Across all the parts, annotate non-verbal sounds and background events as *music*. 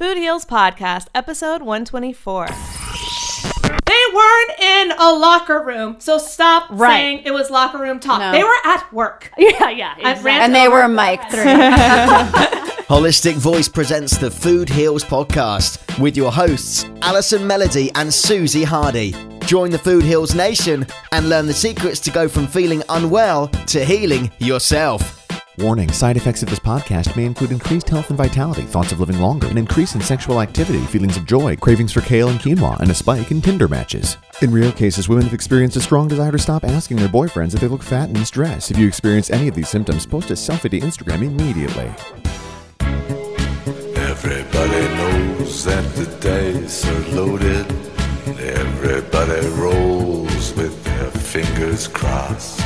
Food Heals Podcast, episode 124. They weren't in a locker room, so stop Right. saying it was locker room talk. No. They were at work. *laughs* Yeah, yeah. At Rant And they Over were mic three. *laughs* Holistic Voice presents the Food Heals podcast with your hosts, Allison Melody and Suzie Hardy. Join the Food Heals Nation and learn the secrets to go from feeling unwell to healing yourself. Warning side effects of this podcast may include increased health and vitality, thoughts of living longer, an increase in sexual activity, feelings of joy, cravings for kale and quinoa, and a spike in Tinder matches. In rare cases, women have experienced a strong desire to stop asking their boyfriends if they look fat and in stress. If you experience any of these symptoms, post a selfie to Instagram immediately. Everybody knows that the dice are loaded. Everybody rolls with their fingers crossed.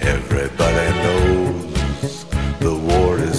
Everybody knows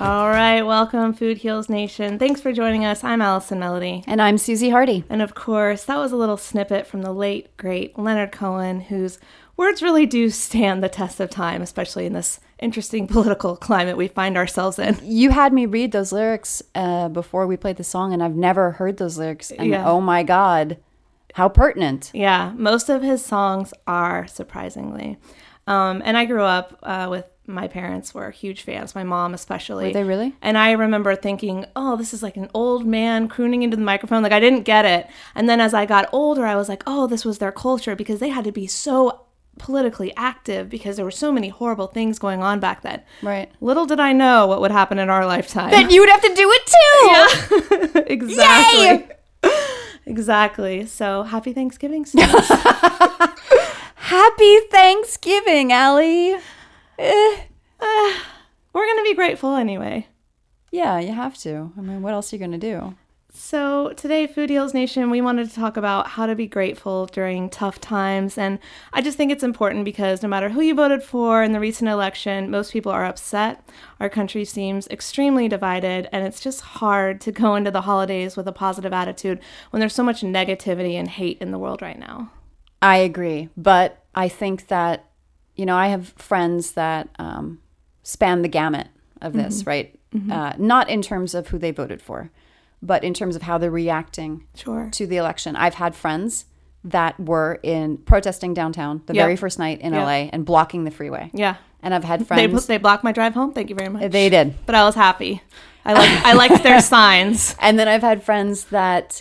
All right, welcome, Food Heals Nation. Thanks for joining us. I'm Allison Melody. And I'm Suzie Hardy. And of course, that was a little snippet from the late, great Leonard Cohen, whose words really do stand the test of time, especially in this interesting *laughs* political climate we find ourselves in. You had me read those lyrics uh, before we played the song, and I've never heard those lyrics. And Yeah. oh my God, how pertinent. Yeah, most of his songs are surprisingly. Um, and I grew up uh, with my parents were huge fans, my mom especially. Were they really? And I remember thinking, oh, this is like an old man crooning into the microphone. Like I didn't get it. And then as I got older, I was like, oh, this was their culture because they had to be so politically active because there were so many horrible things going on back then. Right. Little did I know what would happen in our lifetime. Then you would have to do it too. *laughs* Yeah. *laughs* exactly. Exactly. So happy Thanksgiving. *laughs* Happy Thanksgiving, Allie. Eh, We're going to be grateful anyway. yeah, you have to. I mean, what else are you going to do? So, today, Food Heals Nation, we wanted to talk about how to be grateful during tough times. And I just think it's important because no matter who you voted for in the recent election, most people are upset. Our country seems extremely divided, and it's just hard to go into the holidays with a positive attitude when there's so much negativity and hate in the world right now. I agree. But I think that, you know, I have friends that um, span the gamut of this, right? Uh, not in terms of who they voted for, but in terms of how they're reacting Sure. to the election. I've had friends that were in protesting downtown the Yep. very first night in Yep. LA and blocking the freeway. Yeah. And I've had They, friends they blocked my drive home. Thank you very much. they did. But I was happy. I like I liked their *laughs* signs. And then I've had friends that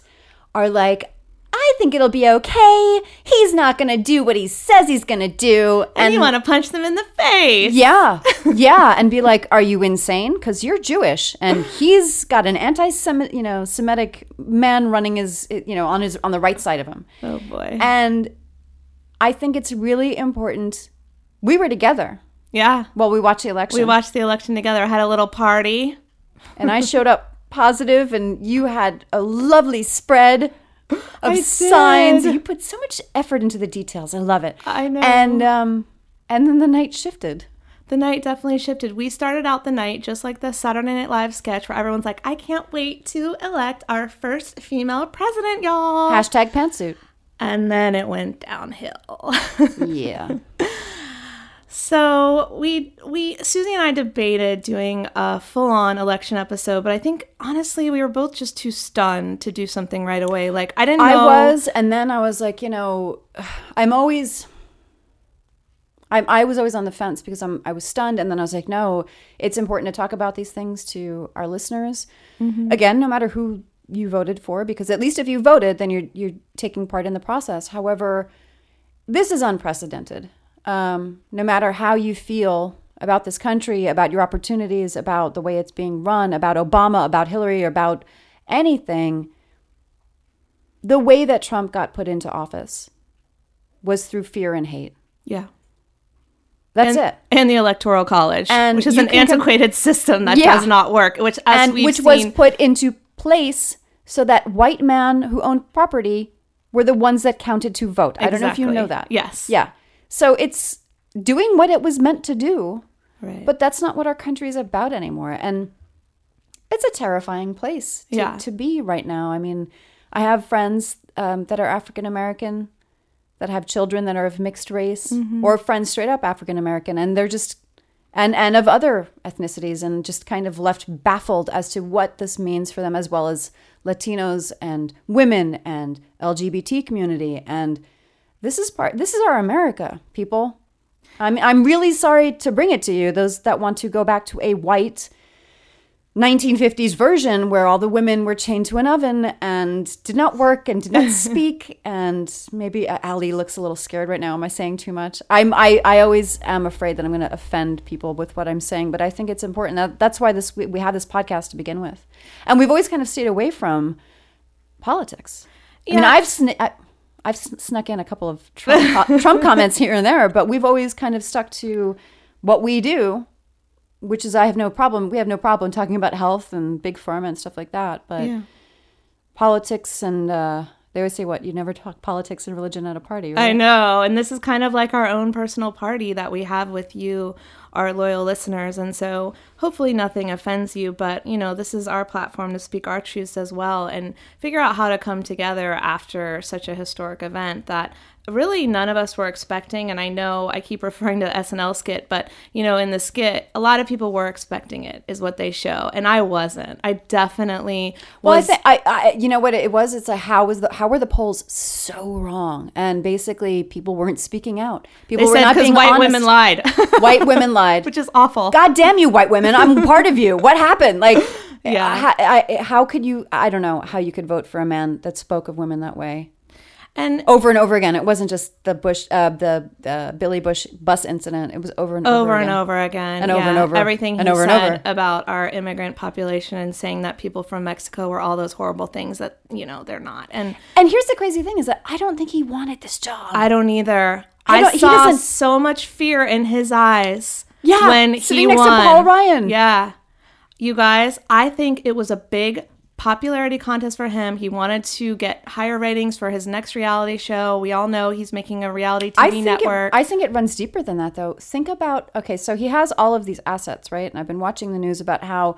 are like, I think it'll be okay. He's not going to do what he says he's going to do. And you want to punch them in the face. Yeah, *laughs* yeah, and be like, "Are you insane? Because you're Jewish, and he's got an anti-Semitic, you know, Semitic man running his, you know, on his on the right side of him." Oh boy. And I think it's really important. We were together yeah. while we watched the election. We watched the election together. I had a little party. and I showed up *laughs* positive, and you had a lovely spread of *gasps* signs. You put so much effort into the details. I love it. I know. And um, and then the night shifted. The night definitely shifted. We started out the night just like the Saturday Night Live sketch where everyone's like, I can't wait to elect our first female president, y'all. Hashtag pantsuit. and then it went downhill. *laughs* Yeah. So we we Susie and I debated doing a full on election episode, but I think honestly we were both just too stunned to do something right away. Like I didn't know I was, and then I was like, you know, *sighs* I'm always, I, I was always on the fence because I'm, I was stunned, and then I was like, no, it's important to talk about these things to our listeners. Mm-hmm. Again, no matter who you voted for, because at least if you voted, then you're you're taking part in the process. However, this is unprecedented. Um, no matter how you feel about this country, about your opportunities, about the way it's being run, about Obama, about Hillary, about anything, the way that Trump got put into office was through fear and hate. yeah. That's and, it. And the electoral college, And which is an can com- antiquated *laughs* system that Yeah. does not work. Which, as And we've which was put into place so that white men who owned property were the ones that counted to vote. I don't know if you know that. Yes. Yeah. So it's doing what it was meant to do, right. but that's not what our country is about anymore. And it's a terrifying place to, Yeah. to be right now. I mean, I have friends um, that are African American that have children that are of mixed race, Mm-hmm. or friends straight up African American, and they're just and and of other ethnicities and just kind of left baffled as to what this means for them as well as Latinos and women and LGBT community and this is part this is our America people. I'm I'm really sorry to bring it to you those that want to go back to a white 1950s version where all the women were chained to an oven and did not work and did not *laughs* speak and maybe uh, Ali looks a little scared right now. Am I saying too much? I'm I, I always am afraid that I'm going to offend people with what I'm saying but I think it's important. That, that's why this we, we have this podcast to begin with. And we've always kind of stayed away from politics. I mean I've sn- I, I've snuck in a couple of Trump, co- *laughs* Trump comments here and there but we've always kind of stuck to what we do which is I have no problem. We have no problem talking about health and big pharma and stuff like that. But politics and uh, they always say what you never talk politics and religion at a party. Right? I know. And this is kind of like our own personal party that we have with you, our loyal listeners. And so hopefully nothing offends you. But, you know, this is our platform to speak our truths as well and figure out how to come together after such a historic event that really none of us were expecting. And I know I keep referring to the SNL skit, but, you know, in the skit, a lot of people were expecting it, is what they show. And I wasn't. I definitely Well, I think I, I, you know what it was. It's a how was the how were the polls so wrong? And basically, people weren't speaking out. People they were said not because being white honest. women lied, *laughs* White women lied. which is awful. God damn you, white women! I'm part of you. What happened? Like, *laughs* Yeah. how, I, how could you? I don't know how you could vote for a man that spoke of women that way. And over and over again. It wasn't just the Bush, uh, the uh, Billy Bush bus incident. It was over and over, over and over again And over and over. everything And he over and said over. about our immigrant population and saying that people from mexico were all those horrible things that you know they're not and And here's the crazy thing: is that I don't think he wanted this job. i don't either I i, don't- he saw so much fear in his eyes Yeah, when sitting he next to. Paul Ryan. yeah you guys i think it was a big popularity contest for him he wanted to get higher ratings for his next reality show we all know he's making a reality tv I think network It, I think it runs deeper than that, though. Think about okay, so he has all of these assets, right? And I've been watching the news about how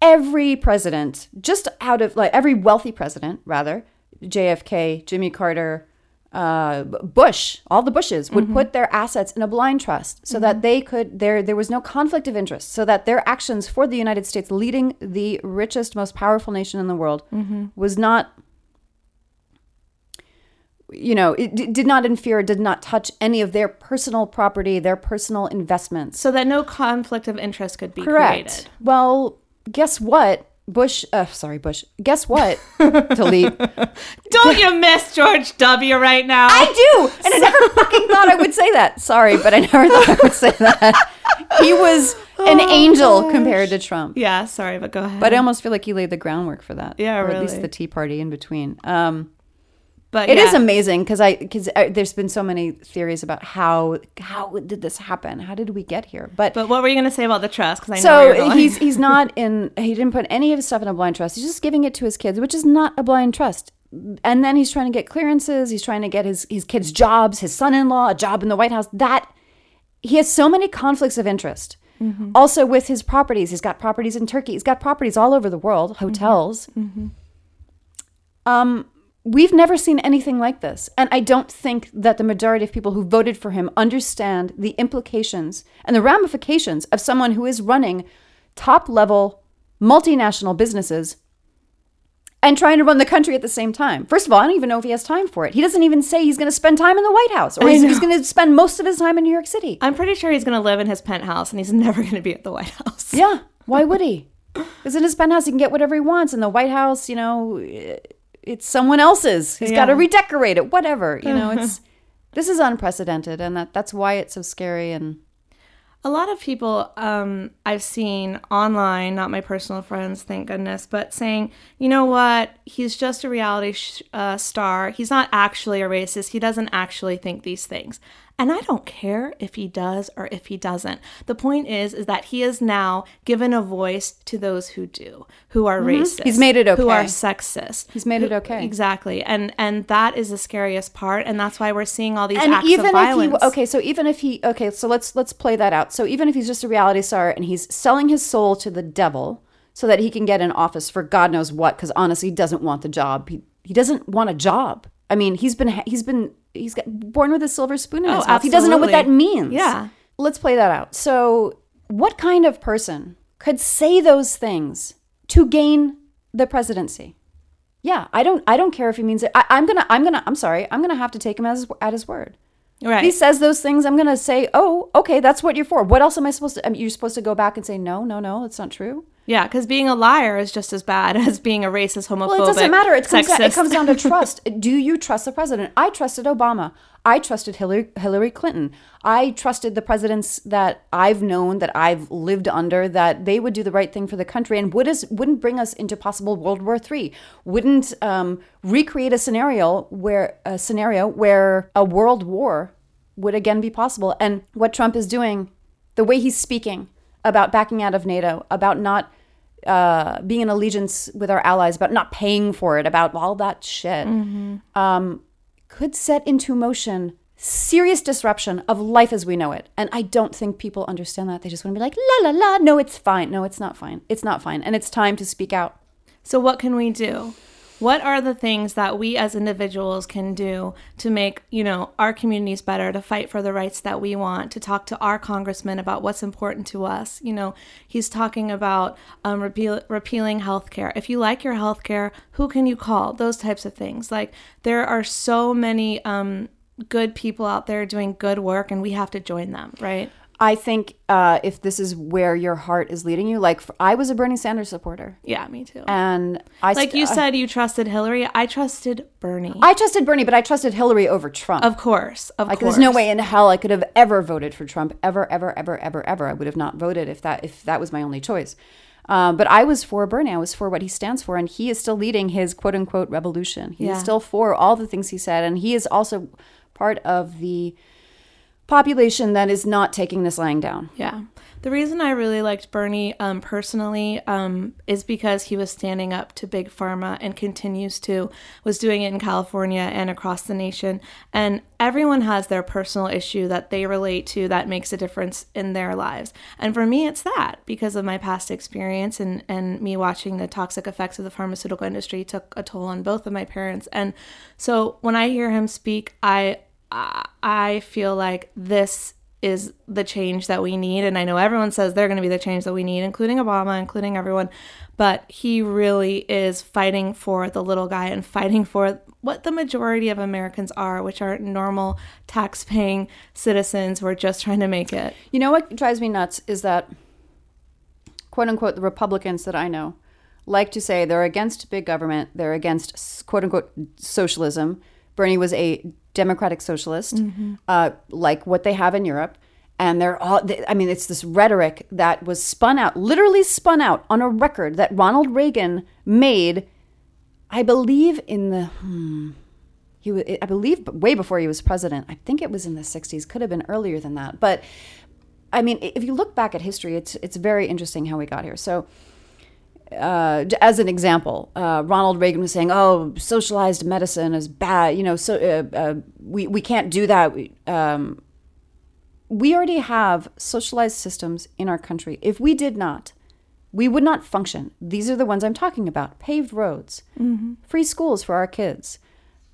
every president, just out of like every wealthy president, rather, JFK, Jimmy Carter, uh, Bush, all the Bushes would mm-hmm. put their assets in a blind trust so that mm-hmm. they could there there was no conflict of interest, so that their actions for the United States, leading the richest, most powerful nation in the world, mm-hmm. was not you know, it d- did not interfere, did not touch any of their personal property, their personal investments. so that no conflict of interest could be Correct. created Well, guess what? Bush, uh, sorry, Bush. Guess what? *laughs* Delete. Don't you miss George W. right now? I do, and I never fucking thought I would say that. Sorry, but I never thought I would say that. He was an angel compared to Trump. yeah, sorry, but go ahead. But I almost feel like he laid the groundwork for that. Yeah, or at least the Tea Party in between. Um, but It is yeah. amazing because I because there's been so many theories about how how did this happen? How did we get here? But, But what were you going to say about the trust? Because I so he's he's not *laughs* in. He didn't put any of his stuff in a blind trust. He's just giving it to his kids, which is not a blind trust. And then he's trying to get clearances. He's trying to get his his kids jobs, his son-in-law a job in the White House. That he has so many conflicts of interest. Mm-hmm. Also with his properties, he's got properties in Turkey. He's got properties all over the world, Mm-hmm. hotels. Um, we've never seen anything like this, and I don't think that the majority of people who voted for him understand the implications and the ramifications of someone who is running top-level multinational businesses and trying to run the country at the same time. First of all, I don't even know if he has time for it. He doesn't even say he's going to spend time in the White House or he's, he's going to spend most of his time in New York City. I'm pretty sure he's going to live in his penthouse and he's *laughs* never going to be at the White House. Yeah. Why would he? Because in his penthouse, he can get whatever he wants. In the White House, you know, it's someone else's. He's got to redecorate it, whatever. You know, *laughs* it's this is unprecedented, and that that's why it's so scary. And A lot of people um, I've seen online, not my personal friends, thank goodness, but saying, you know what, he's just a reality sh- uh, star. He's not actually a racist. He doesn't actually think these things. And I don't care if he does or if he doesn't. The point is, is that he is now given a voice to those who do, who are racist. Mm-hmm. He's made it okay. Who are sexist. He's made it okay. Exactly. And and that is the scariest part. And that's why we're seeing all these and acts even of violence. if he okay, so even if he okay, so let's let's play that out. So even if he's just a reality star and he's selling his soul to the devil so that he can get an office for God knows what, because honestly, he doesn't want the job. He he doesn't want a job. I mean, he's been he's been he's got born with a silver spoon in Oh, his mouth. He doesn't know what that means. Yeah. Let's play that out. So what kind of person could say those things to gain the presidency? Yeah, I don't. I don't care if he means it. I, I'm gonna. I'm gonna. I'm sorry. I'm gonna have to take him as at his word. Right. He says those things. I'm gonna say, oh, okay, that's what you're for. What else am I supposed to? I mean, you're supposed to go back and say, no, no, no, it's not true. Yeah, because being a liar is just as bad *laughs* as being a racist, homophobic. Well, it doesn't matter. It comes, down, it comes down to *laughs* trust. Do you trust the president? I trusted Obama. I trusted Hillary, Hillary Clinton. I trusted the presidents that I've known, that I've lived under, that they would do the right thing for the country and would us, wouldn't bring us into possible World War III. Wouldn't um, recreate a scenario where a scenario where a world war would again be possible. And what Trump is doing, the way he's speaking about backing out of NATO, about not uh, being in allegiance with our allies, about not paying for it, about all that shit, um, could set into motion serious disruption of life as we know it. And I don't think people understand that. They just want to be like, la la la, no, it's fine. No, it's not fine. It's not fine. And it's time to speak out. So, what can we do? What are the things that we as individuals can do to make, you know, our communities better, to fight for the rights that we want, to talk to our congressman about what's important to us? You know, he's talking about um, repeal, repealing health care. If you like your health care, who can you call? Those types of things. Like, there are so many um, good people out there doing good work, and we have to join them, right? I think uh, if this is where your heart is leading you, like I was a Bernie Sanders supporter, Yeah, me too. and I like you said, you trusted Hillary. I trusted Bernie. I trusted Bernie, but I trusted Hillary over Trump. of course, of Like course. there's no way in hell I could have ever voted for Trump ever ever ever ever ever. I would have not voted if that if that was my only choice. Um, but I was for Bernie. I was for what he stands for, and he is still leading his quote unquote revolution. He Yeah. is still for all the things he said, and he is also part of the population that is not taking this lying down. Yeah. The reason I really liked Bernie um, personally um, is because he was standing up to big pharma and continues to, was doing it in California and across the nation. And everyone has their personal issue that they relate to that makes a difference in their lives. And for me, it's that because of my past experience and, and me watching the toxic effects of the pharmaceutical industry took a toll on both of my parents. And so when I hear him speak, I I- feel like this is the change that we need. And I know everyone says they're going to be the change that we need, including Obama, including everyone. But he really is fighting for the little guy and fighting for what the majority of Americans are, which are normal tax paying citizens who are just trying to make it. You know what drives me nuts is that, quote unquote, the Republicans that I know like to say they're against big government, they're against quote unquote socialism. Bernie was a democratic socialist, uh, like what they have in Europe. And they're all, they, I mean, it's this rhetoric that was spun out, literally spun out on a record that Ronald Reagan made, I believe, in the, hmm, he I believe, way before he was president. I think it was in the 60s, could have been earlier than that. But I mean, if you look back at history, it's it's very interesting how we got here. So, uh, as an example, uh, Ronald Reagan was saying, "Oh, socialized medicine is bad. You know, so uh, uh, we we can't do that." We, um, we already have socialized systems in our country. If we did not, we would not function. These are the ones I'm talking about: paved roads, free schools for our kids,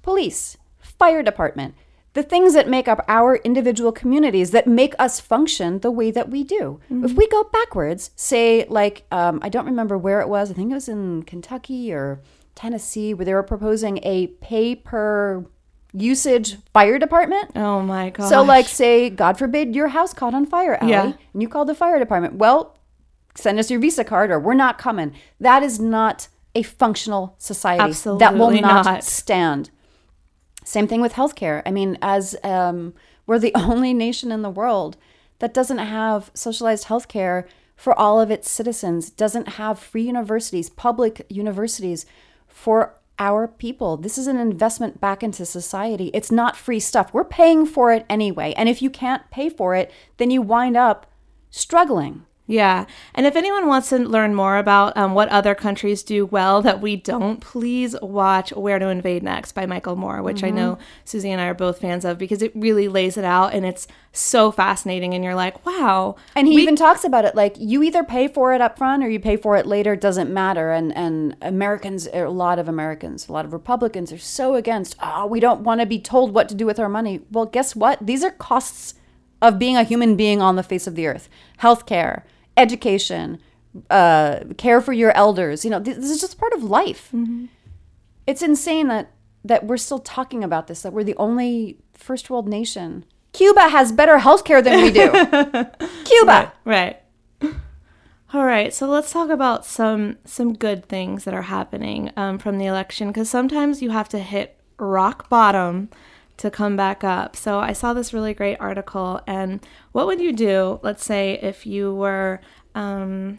police, fire department, the things that make up our individual communities that make us function the way that we do. If we go backwards, say, like, um, I don't remember where it was, I think it was in Kentucky or Tennessee, where they were proposing a pay per usage fire department. Oh my God. So, like, say, God forbid, your house caught on fire, Allie, Yeah. and you called the fire department. Well, send us your Visa card or we're not coming. That is not a functional society. Absolutely that will not, not. stand. Same thing with healthcare. I mean, as um, we're the *laughs* only nation in the world that doesn't have socialized healthcare for all of its citizens, doesn't have free universities, public universities for our people. This is an investment back into society. It's not free stuff. We're paying for it anyway. And if you can't pay for it, then you wind up struggling. Yeah. And if anyone wants to learn more about um, what other countries do well that we don't, please watch Where to Invade Next by Michael Moore, which I know Suzie and I are both fans of because it really lays it out and it's so fascinating. And you're like, wow. And he we- even talks about it like you either pay for it up front or you pay for it later. It doesn't matter. And and Americans, a lot of Americans, a lot of Republicans are so against. Oh, we don't want to be told what to do with our money. Well, guess what? These are costs of being a human being on the face of the earth. Healthcare, education, uh, care for your elders. You know, th- this is just part of life. It's insane that that we're still talking about this. That we're the only first world nation. Cuba has better healthcare than we do. *laughs* Cuba. Right. All right, so let's talk about some some good things that are happening um, from the election because sometimes you have to hit rock bottom to come back up. So I saw this really great article, and what would you do? Let's say if you were um,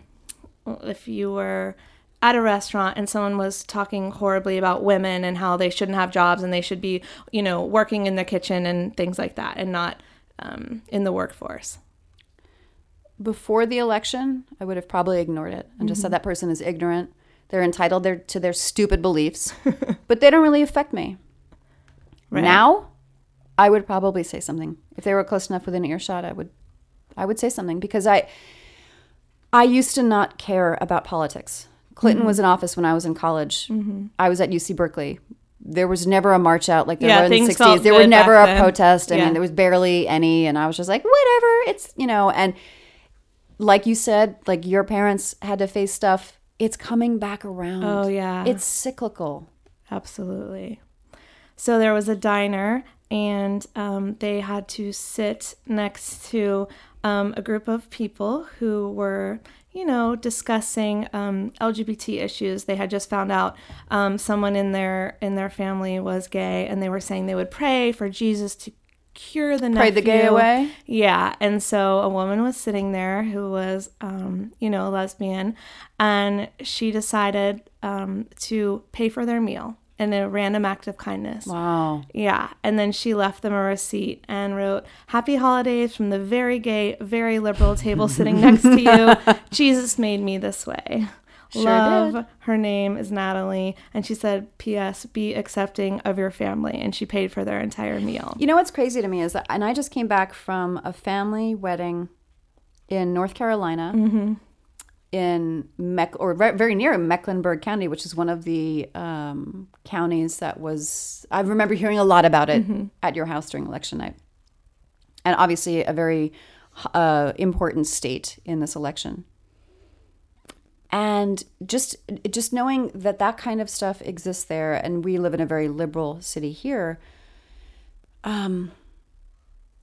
if you were at a restaurant and someone was talking horribly about women and how they shouldn't have jobs and they should be, you know, working in the kitchen and things like that and not um, in the workforce. before the election, I would have probably ignored it and just said that person is ignorant. They're entitled their, to their stupid beliefs, *laughs* but they don't really affect me. Right. Now, I would probably say something. If they were close enough within earshot, I would I would say something because I I used to not care about politics. Clinton Mm-hmm. was in office when I was in college. I was at UC Berkeley. There was never a march out like there Yeah, were in the 60s. There were never a then. protest. I Yeah. mean, there was barely any. And I was just like, whatever. It's, you know, and like you said, like your parents had to face stuff. It's coming back around. Oh, yeah. It's cyclical. Absolutely. So there was a diner, and um, they had to sit next to um, a group of people who were, you know, discussing um, LGBT issues. They had just found out um, someone in their in their family was gay, and they were saying they would pray for Jesus to cure the Pray the gay away? Yeah, and so a woman was sitting there who was, um, you know, a lesbian, and she decided um, to pay for their meal in a random act of kindness. Wow. Yeah, and then she left them a receipt and wrote, "Happy holidays from the very gay, very liberal table sitting next to you. *laughs* Jesus made me this way." Sure Love. did. Her name is Natalie, and she said, "P.S. Be accepting of your family," and she paid for their entire meal. You know what's crazy to me is that, and I just came back from a family wedding in North Carolina, mm-hmm. In Meck or ve- very near Mecklenburg County, which is one of the um, counties that was. I remember hearing a lot about it at your house during election night, and obviously a very uh, important state in this election. And just just knowing that that kind of stuff exists there, and we live in a very liberal city here, um,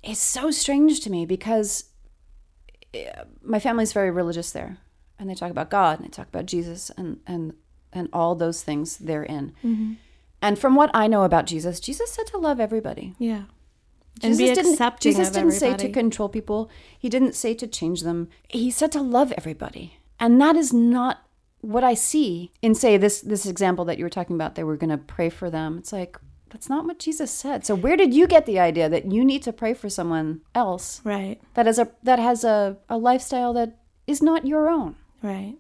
is so strange to me because eh, my family's very religious there, and they talk about God and they talk about Jesus and and and all those things therein. Mm-hmm. And from what I know about Jesus, Jesus said to love everybody. Yeah, and Jesus be didn't, accepting Jesus didn't say to control people. He didn't say to change them. He said to love everybody. And that is not what I see in say this this example that you were talking about. They were going to pray for them. It's like that's not what Jesus said. So where did you get the idea that you need to pray for someone else right, that has a that has a, a lifestyle that is not your own? Right.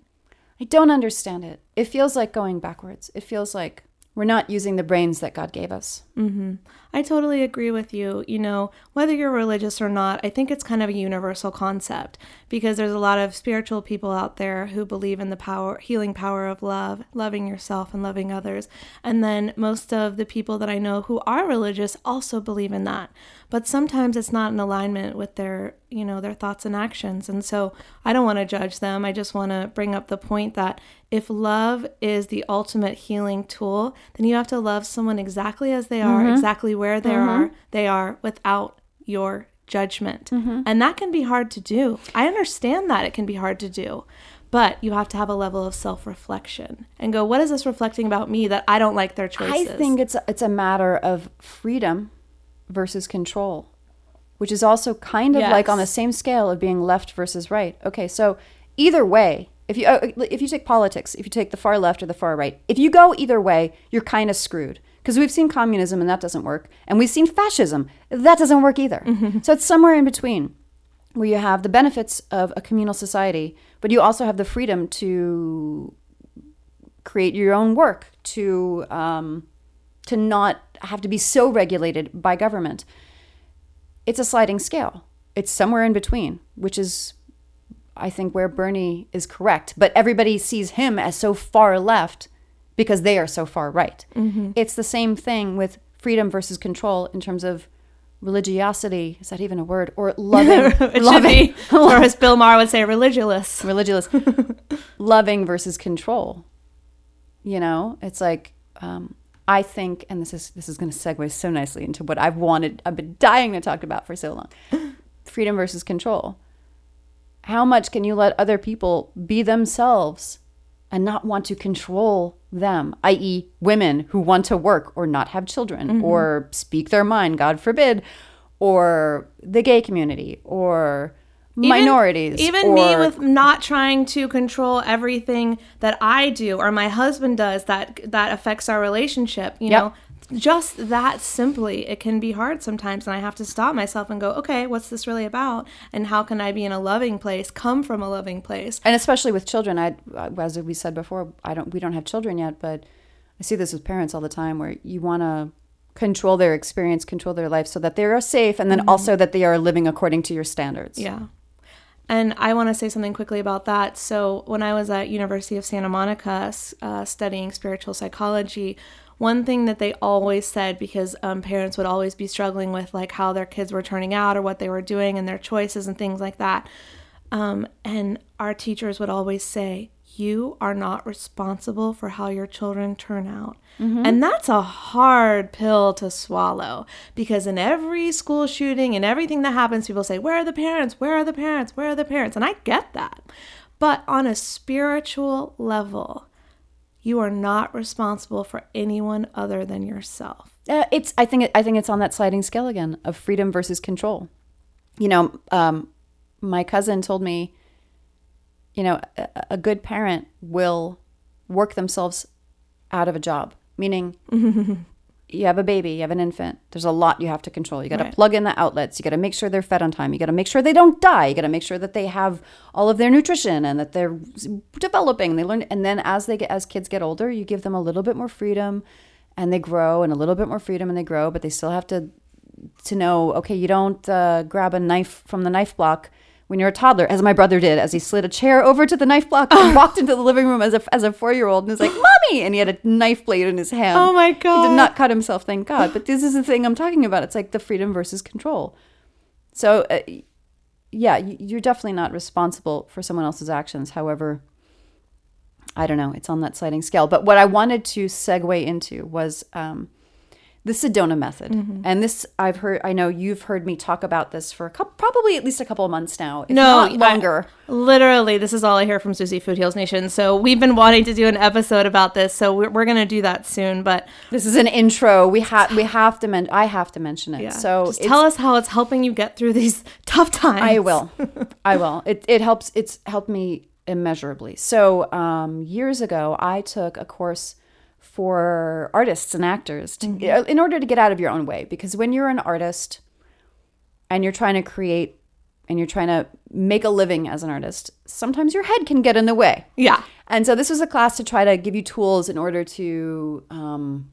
I don't understand it. It feels like going backwards. It feels like we're not using the brains that God gave us. Mm-hmm. I totally agree with you. You know, whether you're religious or not, I think it's kind of a universal concept because there's a lot of spiritual people out there who believe in the power, healing power of love, loving yourself and loving others. And then most of the people that I know who are religious also believe in that. But sometimes it's not in alignment with their, you know, their thoughts and actions. And so I don't want to judge them. I just want to bring up the point that if love is the ultimate healing tool, then you have to love someone exactly as they are, mm-hmm. exactly where they mm-hmm. are, they are without your judgment. Mm-hmm. And that can be hard to do. I understand that it can be hard to do. But you have to have a level of self-reflection and go, what is this reflecting about me that I don't like their choices? I think it's a, it's a matter of freedom versus control, which is also kind of like on the same scale of being left versus right. Okay, so either way, if you uh, if you take politics, if you take the far left or the far right, if you go either way, you're kind of screwed. Because we've seen communism and that doesn't work, and we've seen fascism that doesn't work either. So it's somewhere in between where you have the benefits of a communal society, but you also have the freedom to create your own work, to um, to not have to be so regulated by government. It's a sliding scale. It's somewhere in between, which is, I think, where Bernie is correct. But everybody sees him as so far left because they are so far right. It's the same thing with freedom versus control in terms of religiosity. Is that even a word? Or *laughs* loving. Loving. *laughs* Or as Bill Maher would say, religious. religious. *laughs* Loving versus control. You know it's like um, i think and this is this is going to segue so nicely into what i've wanted i've been dying to talk about for so long. Freedom versus control how much can you let other people be themselves and not want to control them i.e women who want to work or not have children mm-hmm. or speak their mind god forbid or the gay community or minorities Even me with not trying to control everything that I do or my husband does that that affects our relationship, you Yep. know. Just that simply, it can be hard sometimes, and I have to stop myself and go, okay, what's this really about? And how can I be in a loving place, come from a loving place? and especially with children i as we said before i don't we don't have children yet but i see this with parents all the time where you want to control their experience control their life so that they are safe and then also that they are living according to your standards Yeah. And I want to say something quickly about that. So when I was at University of Santa Monica uh, studying spiritual psychology, one thing that they always said because um, parents would always be struggling with like how their kids were turning out or what they were doing and their choices and things like that. Um, and our teachers would always say, You are not responsible for how your children turn out. And that's a hard pill to swallow because in every school shooting and everything that happens, people say, Where are the parents? Where are the parents? Where are the parents? And I get that. But on a spiritual level, you are not responsible for anyone other than yourself. uh, it's i think i think it's on that sliding scale again of freedom versus control you know um, my cousin told me you know a, a good parent will work themselves out of a job meaning *laughs* you have a baby, you have an infant. There's a lot you have to control. You got to Right. plug in the outlets. You got to make sure they're fed on time. You got to make sure they don't die. You got to make sure that they have all of their nutrition and that they're developing. They learn, and then as they get as kids get older, you give them a little bit more freedom, and they grow, and a little bit more freedom, and they grow. But they still have to to know. Okay, you don't uh, grab a knife from the knife block. When you're a toddler, as my brother did, as he slid a chair over to the knife block and *laughs* walked into the living room as a, as a four year old and was like, Mommy! And he had a knife blade in his hand. Oh my God. He did not cut himself, thank God. But this is the thing I'm talking about. It's like the freedom versus control. So, uh, yeah, you- you're definitely not responsible for someone else's actions. However, I don't know, it's on that sliding scale. But what I wanted to segue into was um, the Sedona method. Mm-hmm. And this, I've heard, I know you've heard me talk about this for a couple, probably at least a couple of months now, if No, not I- longer. Literally, this is all I hear from Suzie Food Heals Nation. So we've been wanting to do an episode about this. So we're, we're going to do that soon. But this is an intro. We have, we have to mention, I have to mention it. yeah, So tell us how it's helping you get through these *laughs* tough times. I will. *laughs* I will. It it helps. It's helped me immeasurably. So um, years ago, I took a course for artists and actors to, in order to get out of your own way. Because when you're an artist and you're trying to create and you're trying to make a living as an artist, sometimes your head can get in the way. Yeah. And so this was a class to try to give you tools in order to um,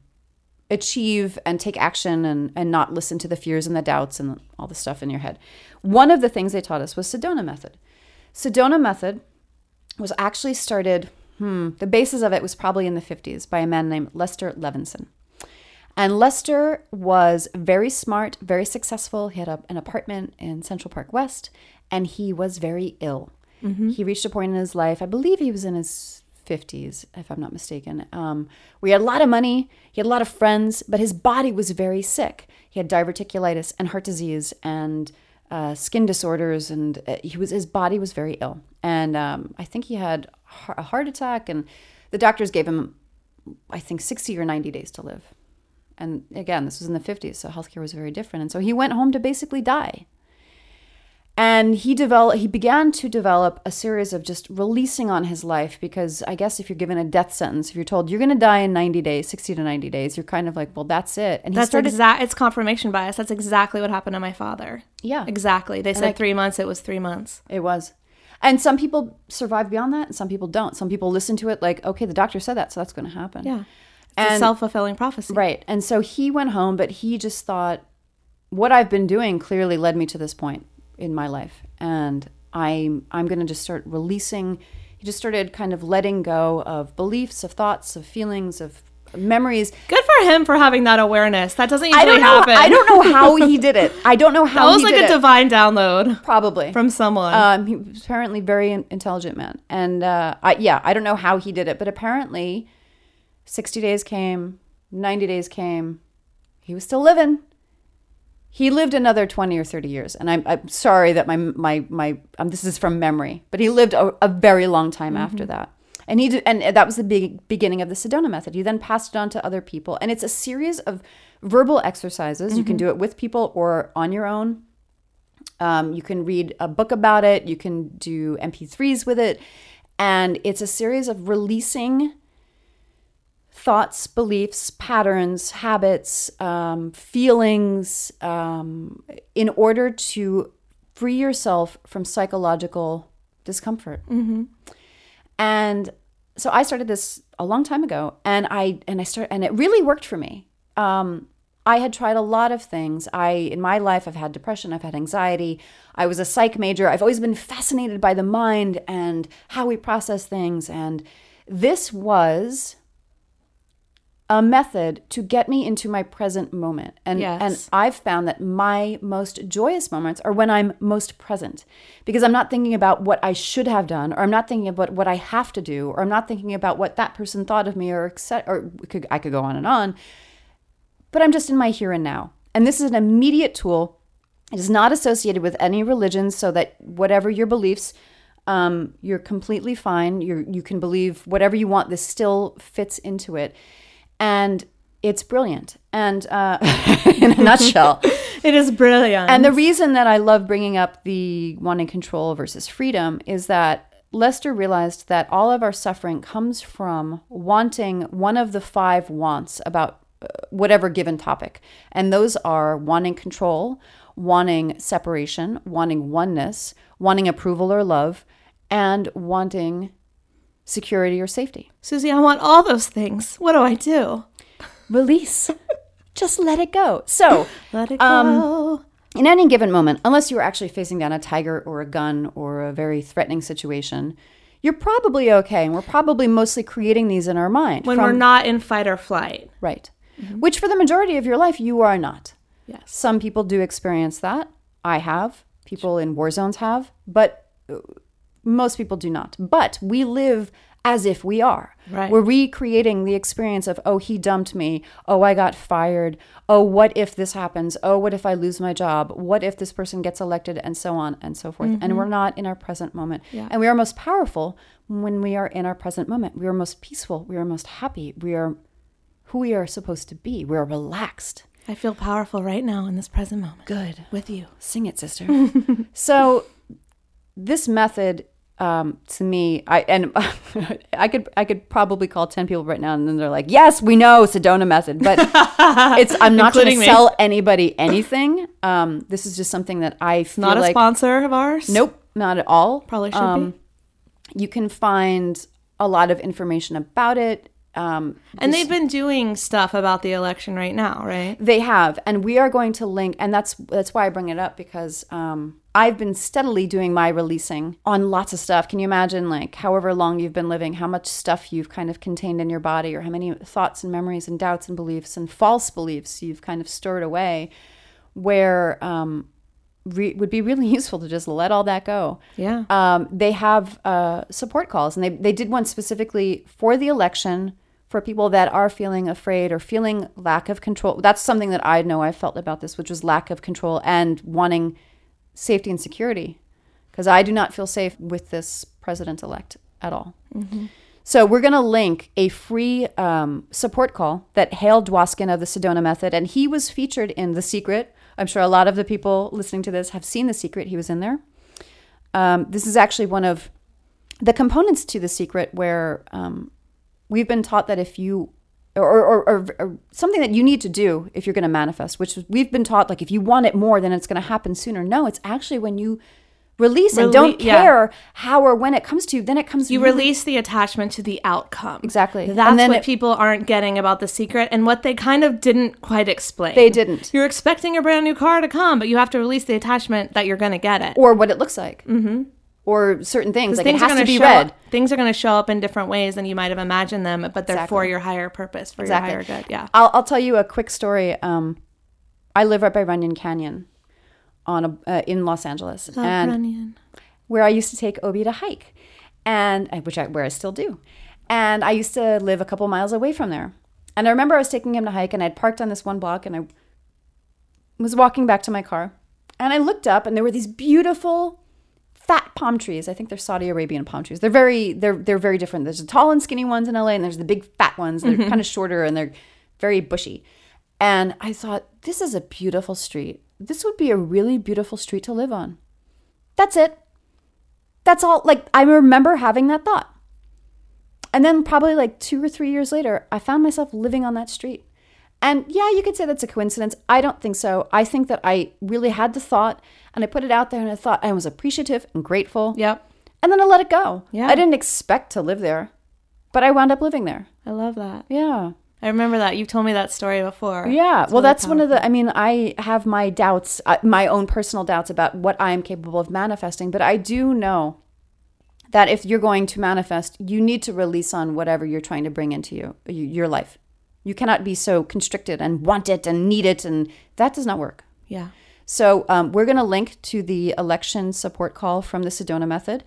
achieve and take action and, and not listen to the fears and the doubts and all the stuff in your head. One of the things they taught us was Sedona method. Sedona method was actually started, hmm, the basis of it was probably in the 50s by a man named Lester Levenson. And Lester was very smart, very successful. He had a, an apartment in Central Park West, and he was very ill. He reached a point in his life, I believe he was in his 50s, if I'm not mistaken, um, where he had a lot of money, he had a lot of friends, but his body was very sick. He had diverticulitis and heart disease and uh, skin disorders, and uh, he was his body was very ill. And um, I think he had a heart attack, and the doctors gave him, I think, 60 or 90 days to live. And again, this was in the 50s, so healthcare was very different. And so he went home to basically die. And he developed he began to develop a series of just releasing on his life because I guess if you're given a death sentence, if you're told you're going to die in 90 days, 60 to 90 days, you're kind of like, well, that's it. And That's started exact. It's confirmation bias. That's exactly what happened to my father. Yeah. Exactly. They said I- three months. It was three months. It was. And some people survive beyond that and some people don't. Some people listen to it like, okay, the doctor said that, so that's going to happen. Yeah. It's a And- self fulfilling prophecy. Right. And so he went home, but he just thought, what I've been doing clearly led me to this point in my life. And I'm I'm gonna just start releasing he just started kind of letting go of beliefs, of thoughts, of feelings, of memories. Good for him for having that awareness. That doesn't I usually don't know. happen. I don't know *laughs* how he did it. I don't know how That was like a it. divine download Probably from someone. Um, he was apparently very intelligent man, and uh, I, yeah, I don't know how he did it, but apparently, sixty days came, ninety days came, he was still living. He lived another twenty or thirty years, and I'm, I'm sorry that my my my um, this is from memory, but he lived a, a very long time after that. And he did, and that was the big beginning of the Sedona method. He then passed it on to other people, and it's a series of verbal exercises. You can do it with people or on your own. Um, you can read a book about it. You can do MP3s with it. And it's a series of releasing thoughts, beliefs, patterns, habits, um, feelings um, in order to free yourself from psychological discomfort. And so I started this a long time ago, and I and I started, and it really worked for me. Um, I had tried a lot of things. I in my life I've had depression, I've had anxiety. I was a psych major. I've always been fascinated by the mind and how we process things, and this was a method to get me into my present moment. And and I've found that my most joyous moments are when I'm most present because I'm not thinking about what I should have done or I'm not thinking about what I have to do or I'm not thinking about what that person thought of me or or could, I could go on and on. But I'm just in my here and now. And this is an immediate tool. It is not associated with any religion so that whatever your beliefs um, you're completely fine. You you can believe whatever you want. This still fits into it, and it's brilliant. And uh, *laughs* in a nutshell, it is brilliant. and the reason that I love bringing up the wanting control versus freedom is that Lester realized that all of our suffering comes from wanting one of the five wants about uh, whatever given topic. And those are wanting control, wanting separation, wanting oneness, wanting approval or love, and wanting security or safety. Suzie, I want all those things. What do I do? Release. *laughs* Just let it go. So, *laughs* Let it Um, go. in any given moment, unless you are actually facing down a tiger or a gun or a very threatening situation, you're probably okay. And we're probably mostly creating these in our mind. when from- we're not in fight or flight. Right. Which for the majority of your life, you are not. Yes. Some people do experience that. I have. People in war zones have. But uh, most people do not. But we live as if we are. Right. We're recreating the experience of, oh, he dumped me. Oh, I got fired. Oh, what if this happens? Oh, what if I lose my job? What if this person gets elected? And so on and so forth. And we're mm-hmm. not in our present moment. Yeah. And we are most powerful when we are in our present moment. We are most peaceful. We are most happy. We are who we are supposed to be. We're relaxed. I feel powerful right now in this present moment. Good. With you. Sing it, sister. *laughs* so this method um, to me, I and *laughs* I could I could probably call ten people right now, and then they're like, "Yes, we know Sedona method," but *laughs* it's I'm not going to sell anybody anything. Um, this is just something that I feel Not a like sponsor of ours. Nope, not at all. Probably should um, You can find a lot of information about it. Um, And they've been doing stuff about the election right now, right? They have, and we are going to link, and that's that's why I bring it up because um, I've been steadily doing my releasing on lots of stuff. Can you imagine, like, however long you've been living, how much stuff you've kind of contained in your body, or how many thoughts and memories and doubts and beliefs and false beliefs you've kind of stored away, where um, re- would be really *laughs* useful to just let all that go. Yeah. Um, they have uh, support calls, and they they did one specifically for the election for people that are feeling afraid or feeling lack of control. That's something that I know I felt about this, which was lack of control and wanting safety and security, because I do not feel safe with this president elect at all. So we're going to link a free um, support call that Hale Dwoskin of the Sedona Method, and he was featured in The Secret. I'm sure a lot of the people listening to this have seen The Secret. He was in there. Um, this is actually one of the components to The Secret where um, we've been taught that if you or, or, or, or something that you need to do if you're going to manifest, which we've been taught like if you want it more, then it's going to happen sooner. No, it's actually when you release and Rele- don't yeah. care how or when it comes to you, then it comes. To you really- release the attachment to the outcome. Exactly. And That's then what it- people aren't getting about the secret and what they kind of didn't quite explain. They didn't. You're expecting a brand new car to come, but you have to release the attachment that you're going to get it. or what it looks like. Mm-hmm. Or certain things. Like it are has to be show read. Up, things are going to show up in different ways than you might have imagined them, but they're for your higher purpose, for Exactly. your higher good. Yeah. I'll, I'll tell you a quick story. Um, I live right by Runyon Canyon on a, uh, in Los Angeles, Love and Runyon. where I used to take Obi to hike, and uh, which I where I still do. And I used to live a couple miles away from there. And I remember I was taking him to hike, and I'd parked on this one block, and I was walking back to my car, and I looked up, and there were these beautiful fat palm trees. I think they're Saudi Arabian palm trees. They're very they're they're very different. There's the tall and skinny ones in LA, and there's the big fat ones. They're mm-hmm. kind of shorter and they're very bushy. And I thought, this is a beautiful street. This would be a really beautiful street to live on. That's it. That's all. Like I remember having that thought. And then probably like two or three years later, I found myself living on that street. And yeah, you could say that's a coincidence. I don't think so. I think that I really had the thought and I put it out there and I thought I was appreciative and grateful. Yep. And then I let it go. Yeah. I didn't expect to live there, but I wound up living there. I love that. Yeah. I remember that. You've told me that story before. Yeah. It's well, really that's one of the. I mean, I have my doubts, uh, my own personal doubts about what I am capable of manifesting, but I do know that if you're going to manifest, you need to release on whatever you're trying to bring into you, your life. You cannot be so constricted and want it and need it, and that does not work. Yeah. So um, we're going to link to the election support call from the Sedona Method.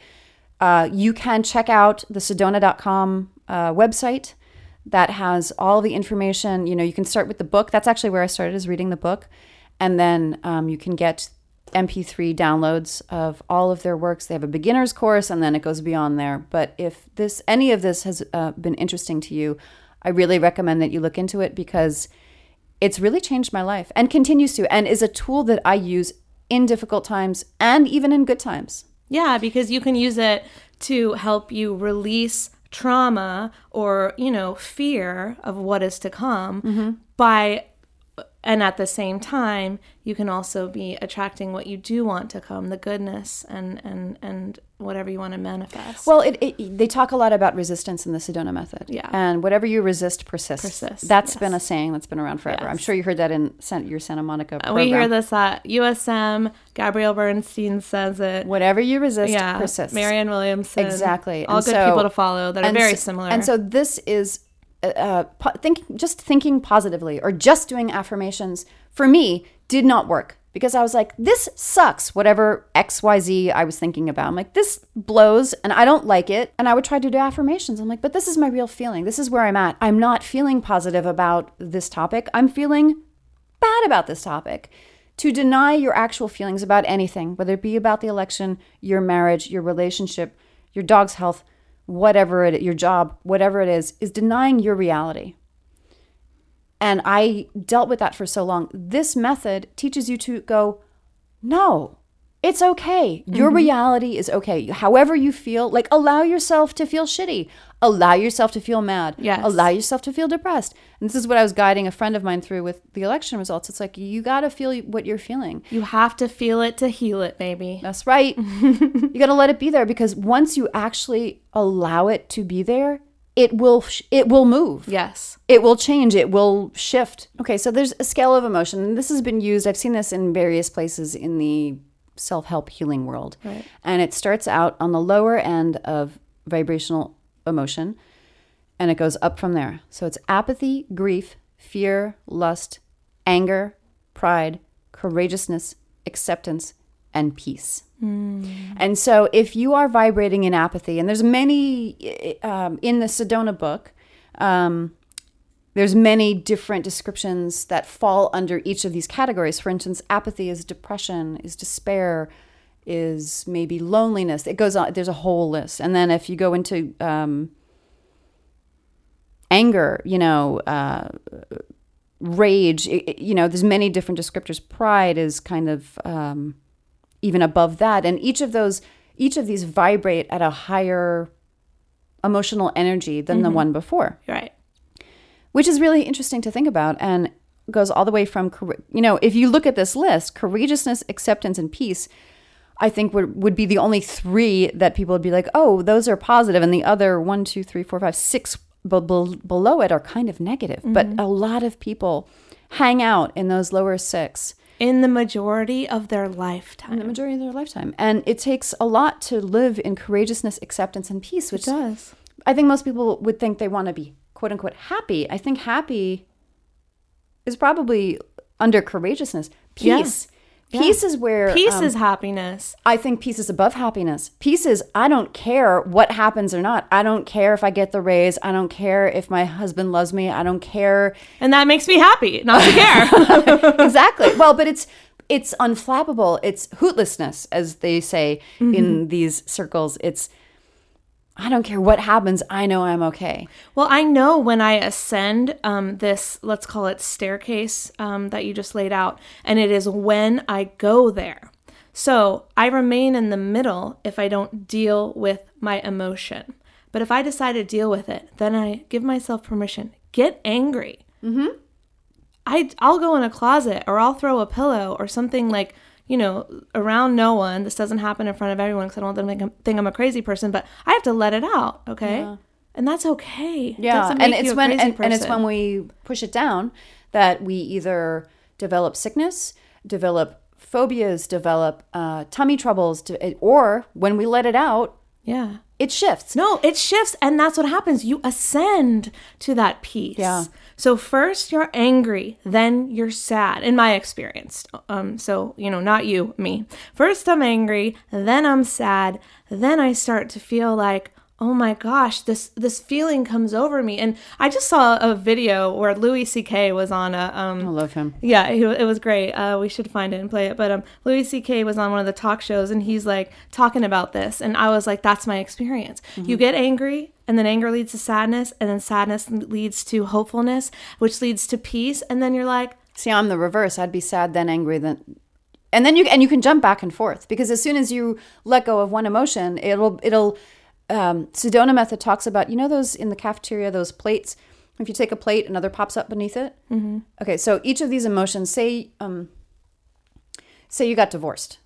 Uh, you can check out the Sedona.com uh, website that has all the information. You know, you can start with the book. That's actually where I started, is reading the book, and then um, you can get MP3 downloads of all of their works. They have a beginner's course, and then it goes beyond there. But if this, any of this, has uh, been interesting to you, I really recommend that you look into it because it's really changed my life and continues to, and is a tool that I use in difficult times and even in good times. Yeah, because you can use it to help you release trauma or, you know, fear of what is to come Mm-hmm. by and at the same time, you can also be attracting what you do want to come, the goodness and and and whatever you want to manifest. Well, it, it, they talk a lot about resistance in the Sedona method. Yeah. And whatever you resist persists. Persists, That's yes. been a saying that's been around forever. I'm sure you heard that in your Santa Monica program. we hear this at USM. Gabrielle Bernstein says it. Whatever you resist yeah, persists. Marianne Williamson. Exactly. All And good so- people to follow that are very similar. And so this is uh, uh, po- think just thinking positively or just doing affirmations for me did not work because I was like, this sucks. Whatever X Y Z I was thinking about, I'm like, this blows, and I don't like it. And I would try to do affirmations. I'm like, but this is my real feeling. This is where I'm at. I'm not feeling positive about this topic. I'm feeling bad about this topic. To deny your actual feelings about anything, whether it be about the election, your marriage, your relationship, your dog's health, whatever it your job, whatever it is, is denying your reality. And I dealt with that for so long. This method teaches you to go, no, it's okay. Your mm-hmm. reality is okay. However you feel, like allow yourself to feel shitty. Allow yourself to feel mad. Yes. Allow yourself to feel depressed. And this is what I was guiding a friend of mine through with the election results. It's like you got to feel what you're feeling. you have to feel it to heal it, baby. That's right. *laughs* you got to let it be there because once you actually allow it to be there, it will sh- it will move. Yes. It will change, it will shift. Okay, so there's a scale of emotion. And this has been used, I've seen this in various places in the self-help healing world. Right. And it starts out on the lower end of vibrational emotion and it goes up from there. So it's apathy, grief, fear, lust, anger, pride, courageousness, acceptance, and peace. And so if you are vibrating in apathy, and there's many um, in the Sedona book, um, there's many different descriptions that fall under each of these categories. For instance, apathy is depression, is despair, is maybe loneliness. It goes on. There's a whole list. And then if you go into um, anger, you know, uh, rage, it- you know, there's many different descriptors. Pride is kind of um, even above that, and each of those, each of these vibrate at a higher emotional energy than the mm-hmm. one before. Right. which is really interesting to think about and goes all the way from you know if you look at this list courageousness acceptance and peace i think would, would be the only three that people would be like oh those are positive. And the other one two three four five six be- be- below it are kind of negative. But mm-hmm. a lot of people hang out in those lower six in the majority of their lifetime. in the majority of their lifetime. And it takes a lot to live in courageousness, acceptance, and peace, which does. I think most people would think they want to be quote unquote happy. I think happy is probably under courageousness. Yeah. Peace. Peace is where Peace um, is happiness. I think peace is above happiness. Peace is I don't care what happens or not. I don't care if I get the raise. I don't care if my husband loves me. I don't care And that makes me happy, not to care. *laughs* exactly. Well, but it's it's unflappable. It's hootlessness, as they say in these circles. It's I don't care what happens. I know I'm okay. well, I know when I ascend um, this, let's call it staircase um, that you just laid out, and it is when I go there. So I remain in the middle if I don't deal with my emotion. But if I decide to deal with it, then I give myself permission. Get angry. I I'll go in a closet or I'll throw a pillow or something like you know around no one. This doesn't happen in front of everyone because I don't want them to think I'm, a crazy person. But I have to let it out, okay? And that's okay. Yeah, doesn't and it's when and, and it's when we push it down that we either develop sickness, develop phobias, develop uh, tummy troubles, to, or when we let it out, yeah. it shifts. No, it shifts, and that's what happens. You ascend to that peace. Yeah. So first you're angry, then you're sad. In my experience, um, so you know, not you, me. First I'm angry, then I'm sad, then I start to feel like, oh my gosh, this this feeling comes over me. And I just saw a video where Louis C.K. was on a um, I love him. yeah, it, it was great. Uh, we should find it and play it. But um, Louis C.K. was on one of the talk shows and he's like talking about this. And I was like, that's my experience. You get angry, and then anger leads to sadness, and then sadness leads to hopefulness, which leads to peace. And then you're like, See, I'm the reverse. I'd be sad, then angry, then, and then you and you can jump back and forth because as soon as you let go of one emotion, it'll it'll. Um, Sedona method talks about you know those in the cafeteria those plates. If you take a plate, another pops up beneath it. Mm-hmm. Okay, so each of these emotions, say, um, say you got divorced.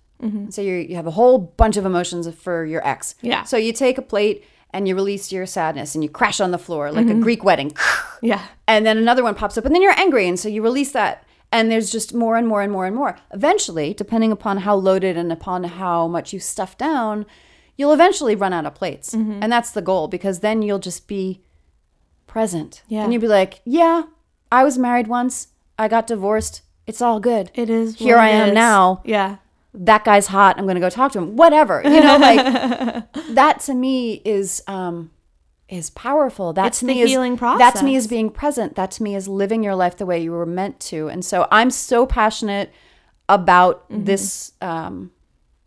Say you you have a whole bunch of emotions for your ex. Yeah. So you take a plate and you release your sadness and you crash on the floor like a Greek wedding. *laughs* yeah, and then another one pops up and then you're angry and so you release that and there's just more and more and more and more eventually depending upon how loaded and upon how much you stuff down you'll eventually run out of plates Mm-hmm. and that's the goal because then you'll just be present Yeah. and you'll be like yeah i was married once i got divorced it's all good it is. Here I am is. now. Yeah. that guy's hot i'm gonna go talk to him whatever you know *laughs* like that to me is um is powerful that It's to the me is healing that to me is being present that to me is living your life the way you were meant to and so i'm so passionate about Mm-hmm. this um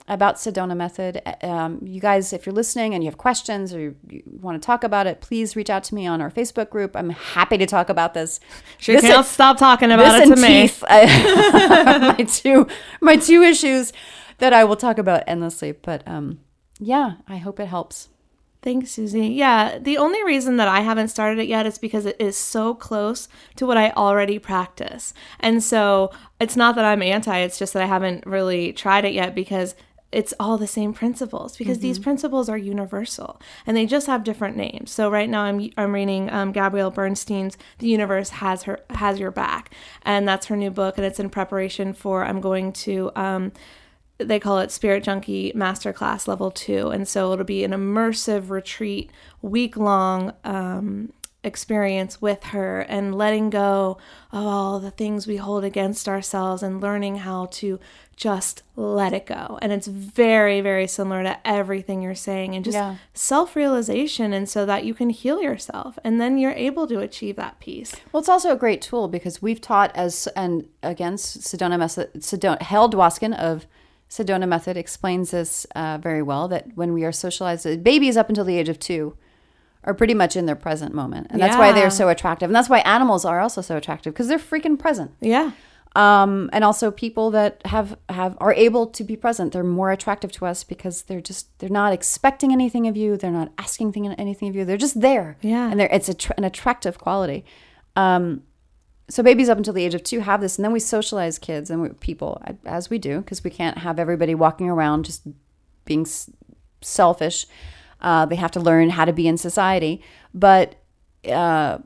about sedona method um, you guys if you're listening and you have questions or you, you want to talk about it please reach out to me on our facebook group i'm happy to talk about this She This can't stop talking about it to me. teeth I, *laughs* my two my two issues that I will talk about endlessly. But um, yeah, I hope it helps. Thanks, Suzie. Yeah, the only reason that I haven't started it yet is because it is so close to what I already practice. And so it's not that I'm anti, it's just that I haven't really tried it yet because it's all the same principles because these principles are universal and they just have different names. So right now I'm I'm reading um, Gabrielle Bernstein's "The Universe Has Her Has Your Back," and that's her new book, and it's in preparation for I'm going to um, they call it Spirit Junkie Masterclass Level 2. And so it'll be an immersive retreat, week long um, experience with her and letting go of all the things we hold against ourselves and learning how to just let it go. And it's very, very similar to everything you're saying and just Yeah. self realization. And so that you can heal yourself and then you're able to achieve that peace. Well, it's also a great tool because we've taught as and again Sedona method Sedona Hale Dwoskin of Sedona method explains this uh, very well that when we are socialized, babies up until the age of two are pretty much in their present moment, and that's why they're so attractive, and that's why animals are also so attractive because they're freaking present. Yeah. um, and also people that have have are able to be present they're more attractive to us because they're just they're not expecting anything of you. They're not asking thing, anything of you. They're just there. Yeah. and it's a, tr- an attractive quality. Um, so babies up until the age of two have this and then we socialize kids and we, people as we do because we can't have everybody walking around just being s- selfish uh, they have to learn how to be in society. But uh,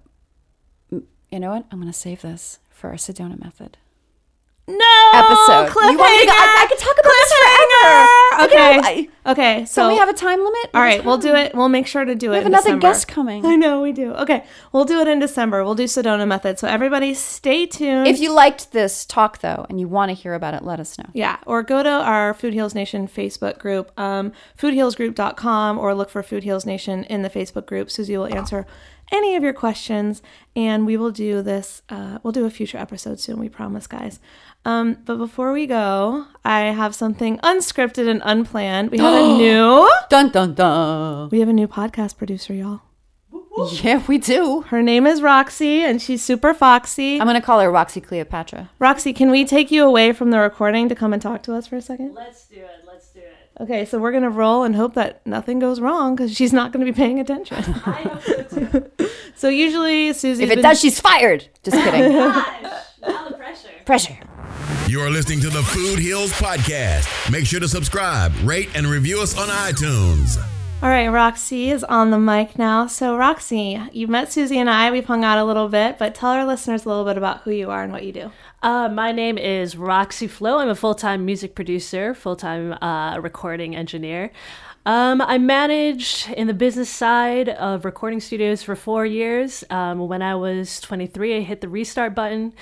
you know what? I'm going to save this for our sedona method no episode. You want me to go- I- I could talk about this forever. Okay. I okay. So Don't we have a time limit? all right, we'll do it. We'll make sure to do it. We have another December. guest coming. I know we do. Okay, we'll do it in December. We'll do Sedona method. So everybody, stay tuned. If you liked this talk though, and you want to hear about it, let us know. Yeah, or go to our Food Heals Nation Facebook group, um, foodhealsgroup.com, or look for Food Heals Nation in the Facebook group. Suzie will answer any of your questions, and we will do this. Uh, we'll do a future episode soon. We promise, guys. Um, but before we go, I have something unscripted and unplanned. We have a *gasps* new, Dun dun dun. we have a new podcast producer, y'all. Yeah, we do. Her name is Roxy, and she's super foxy. I'm gonna call her Roxy Cleopatra. Roxy, can we take you away from the recording to come and talk to us for a second? Let's do it. Let's do it. Okay, so we're gonna roll and hope that nothing goes wrong because she's not gonna be paying attention. *laughs* I hope so too. *laughs* so usually Suzie, If it does, she's fired. Just kidding. *laughs* Gosh, now the pressure. Pressure. You're listening to the Food Heals Podcast. Make sure to subscribe, rate, and review us on iTunes. All right, Roxy is on the mic now. So Roxy, you've met Suzie and I. We've hung out a little bit, but tell our listeners a little bit about who you are and what you do. Uh, my name is Roxy Flo. I'm a full time music producer, full time uh, recording engineer. Um, I managed in the business side of recording studios for four years. Um, when I was 23, I hit the restart button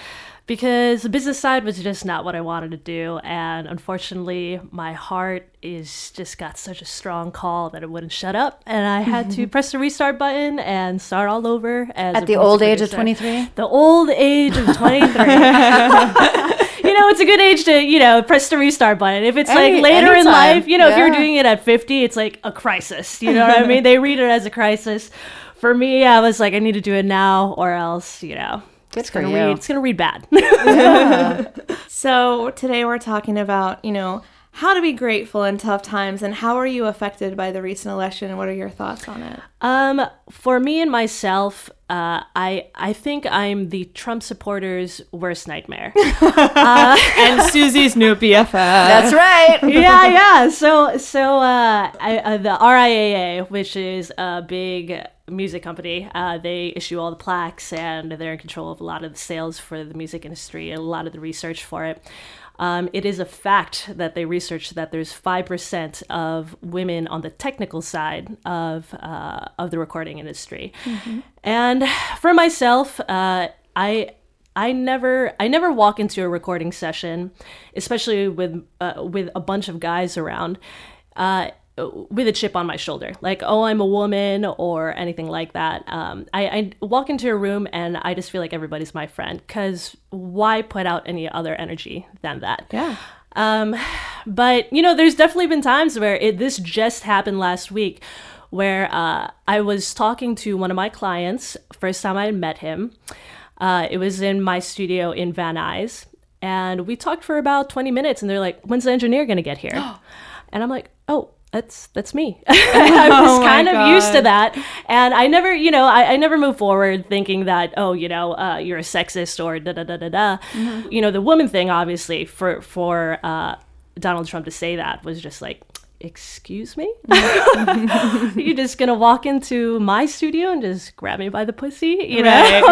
because the business side was just not what I wanted to do. And unfortunately, my heart is just got such a strong call that it wouldn't shut up. And I had to *laughs* press the restart button and start all over. As At the old age of 23? The old age of 23. *laughs* you know, it's a good age to, you know, press the restart button. If it's Any- like later in life, you know, if you're doing it at 50, it's like a crisis. You know what I mean? They read it as a crisis. For me, I was like, I need to do it now or else, you know, Good it's gonna you. read it's gonna read bad. *laughs* *laughs* So today we're talking about, you know, how to be grateful in tough times and how are you affected by the recent election and what are your thoughts on it? Um, for me and myself, uh, I I think I'm the Trump supporters' worst nightmare. *laughs* and Suzie's new BFF. That's right. yeah, yeah. So, so uh, I, uh, the RIAA, which is a big music company, uh, they issue all the plaques and they're in control of a lot of the sales for the music industry and a lot of the research for it. Um, it is a fact that they researched that there's five percent of women on the technical side of uh, of the recording industry, and for myself, uh, I I never I never walk into a recording session, especially with uh, with a bunch of guys around, uh, with a chip on my shoulder, like oh I'm a woman or anything like that. Um, I, I walk into a room and I just feel like everybody's my friend because why put out any other energy than that? Yeah. Um, but you know, there's definitely been times where it this just happened last week, where uh, I was talking to one of my clients. First time I met him, uh, it was in my studio in Van Nuys, and we talked for about 20 minutes. And they're like, "When's the engineer gonna get here?" *gasps* and I'm like, "Oh." That's that's me. *laughs* *laughs* I was Oh kind of used to that, and I never, you know, I, I never moved forward thinking that, oh, you know, uh, you're a sexist or da da da da da. Mm-hmm. You know, the woman thing, obviously, for for uh, Donald Trump to say that was just like, excuse me, *laughs* you're just gonna walk into my studio and just grab me by the pussy, you know? Right,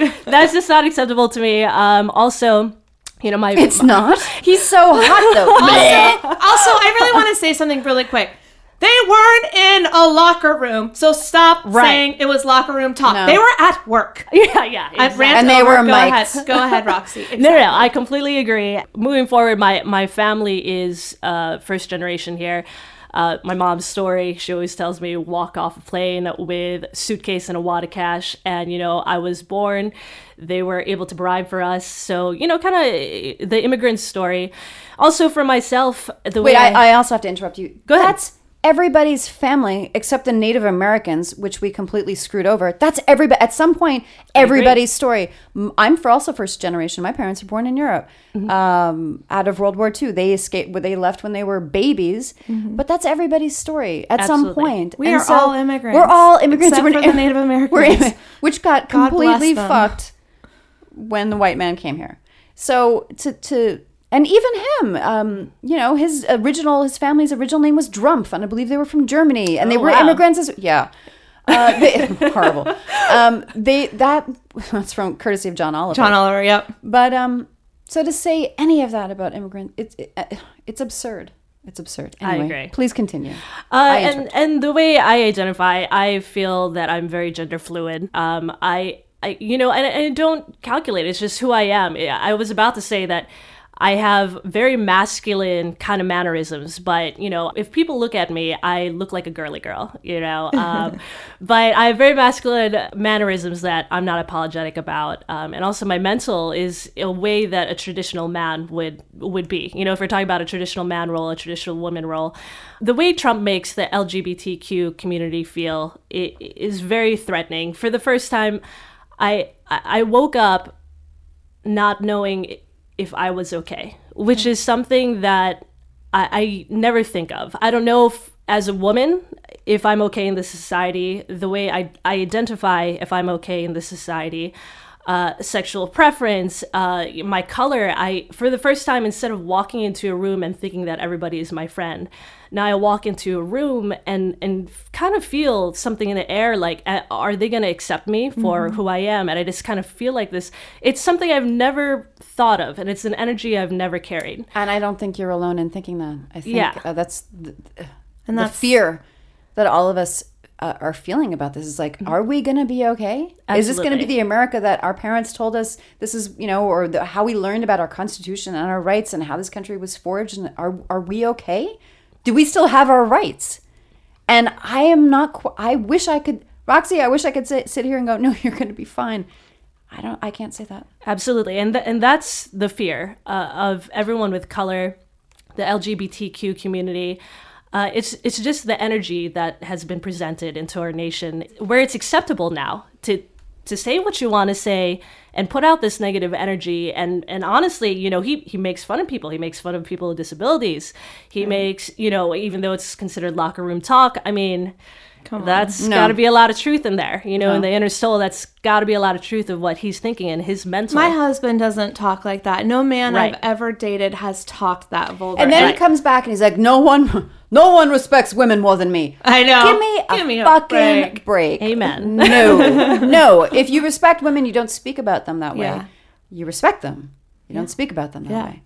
right. That's just not acceptable to me. Um, also, you know, my It's not. *laughs* He's so hot though. *laughs* also, also, I really want to say something really quick. They weren't in a locker room, so stop Right. saying it was locker room talk. No. They were at work. *laughs* yeah, yeah, exactly. rant And they over. were Go mic'd. ahead. Go ahead, Roxy. No, no, no, I completely agree. Moving forward, my my family is uh, first generation here. Uh, my mom's story, she always tells me walk off a plane with suitcase and a wad of cash. And, you know, I was born, they were able to bribe for us. So, you know, kind of the immigrant story. Also for myself, the Wait, way I, I also have to interrupt you. Go ahead. That's everybody's family except the Native Americans, which we completely screwed over. That's everybody. At some point, everybody's story. I'm for also first generation. My parents were born in Europe, Mm-hmm. um, out of World War II. They escaped. They left when they were babies. But that's everybody's story at some Mm-hmm. Point. We And are all immigrants, We're all immigrants. except We're for the Native Americans. immi- which got God completely fucked when the white man came here. So to to and even him, um, you know, his original his family's original name was Drumpf, and I believe they were from Germany, and they Oh, were wow. immigrants as yeah. Uh, they, *laughs* horrible. Um, they that *laughs* that's from courtesy of John Oliver. John Oliver, yep. But um, So to say any of that about immigrants, it's it, uh, it's absurd. It's absurd. I Anyway, agree. Please continue. Uh, and and the way I identify, I feel that I'm very gender fluid. Um, I, I you know, and I don't calculate. It's just who I am. I was about to say that I have very masculine kind of mannerisms, but you know, if people look at me, I look like a girly girl. You know, *laughs* um, but I have very masculine mannerisms that I'm not apologetic about, um, and also my mental is a way that a traditional man would would be. You know, if we're talking about a traditional man role, a traditional woman role, the way Trump makes the LGBTQ community feel i- is very threatening. For the first time, I I I woke up not knowing if I was okay, which is something that I, I never think of. I don't know if, as a woman, if I'm okay in this society, the way I, I identify if I'm okay in this society. Uh, sexual preference, uh, my color. I, for the first time, instead of walking into a room and thinking that everybody is my friend, now I walk into a room and and kind of feel something in the air. Like, uh, are they going to accept me for who I am? And I just kind of feel like this. It's something I've never thought of, and it's an energy I've never carried. And I don't think you're alone in thinking that. I think Yeah. uh, that's the, And the that's fear that all of us uh, are feeling about this. Is like, are we going to be okay? Is this going to be the America that our parents told us this is, you know, or the, how we learned about our Constitution and our rights and how this country was forged? And are are we okay? Do we still have our rights? And I am not. Qu- I wish I could, Roxy. I wish I could sit, sit here and go, no, *laughs* you're going to be fine. I don't. I can't say that. Absolutely, and th- and that's the fear uh, of everyone with color, the LGBTQ community. Uh, it's it's just the energy that has been presented into our nation, where it's acceptable now to to say what you want to say and put out this negative energy. And and honestly, you know, he he makes fun of people. He makes fun of people with disabilities. He mm-hmm. makes you know, even though it's considered locker room talk. I mean. That's got to be a lot of truth in there, you know, in the inner soul. That's got to be a lot of truth of what he's thinking and his mental. my husband doesn't talk like that. No man Right. I've ever dated has talked that vulgar. And then Right. he comes back and he's like, "No one, no one respects women more than me." I know. Give me a Give me a fucking break. break. Amen. No, *laughs* no. If you respect women, you don't speak about them that way. Yeah. You respect them. You don't speak about them that Yeah. way.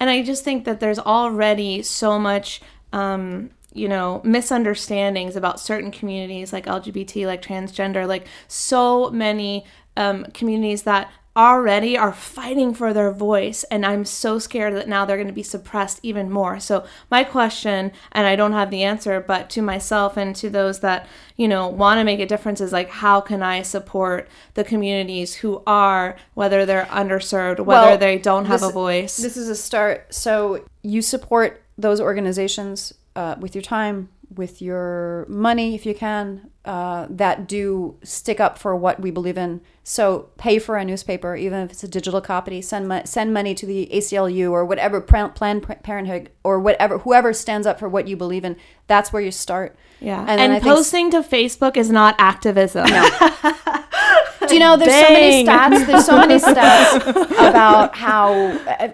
And I just think that there's already so much, um, you know, misunderstandings about certain communities like LGBT, like transgender, like so many um, communities that already are fighting for their voice. And I'm so scared that now they're going to be suppressed even more. So, my question, and I don't have the answer, but to myself and to those that, you know, want to make a difference is like, how can I support the communities who are, whether they're underserved, whether Well, they don't have this- a voice? This is a start. So you support those organizations uh, with your time, with your money, if you can, uh, that do stick up for what we believe in. So pay for a newspaper, even if it's a digital copy. Send mo- send money to the ACLU or whatever Plan- Planned Parenthood or whatever whoever stands up for what you believe in. That's where you start. Yeah. then And, I think- posting to Facebook is not activism. *laughs* Do you know there's so many stats? There's so many *laughs* stats about how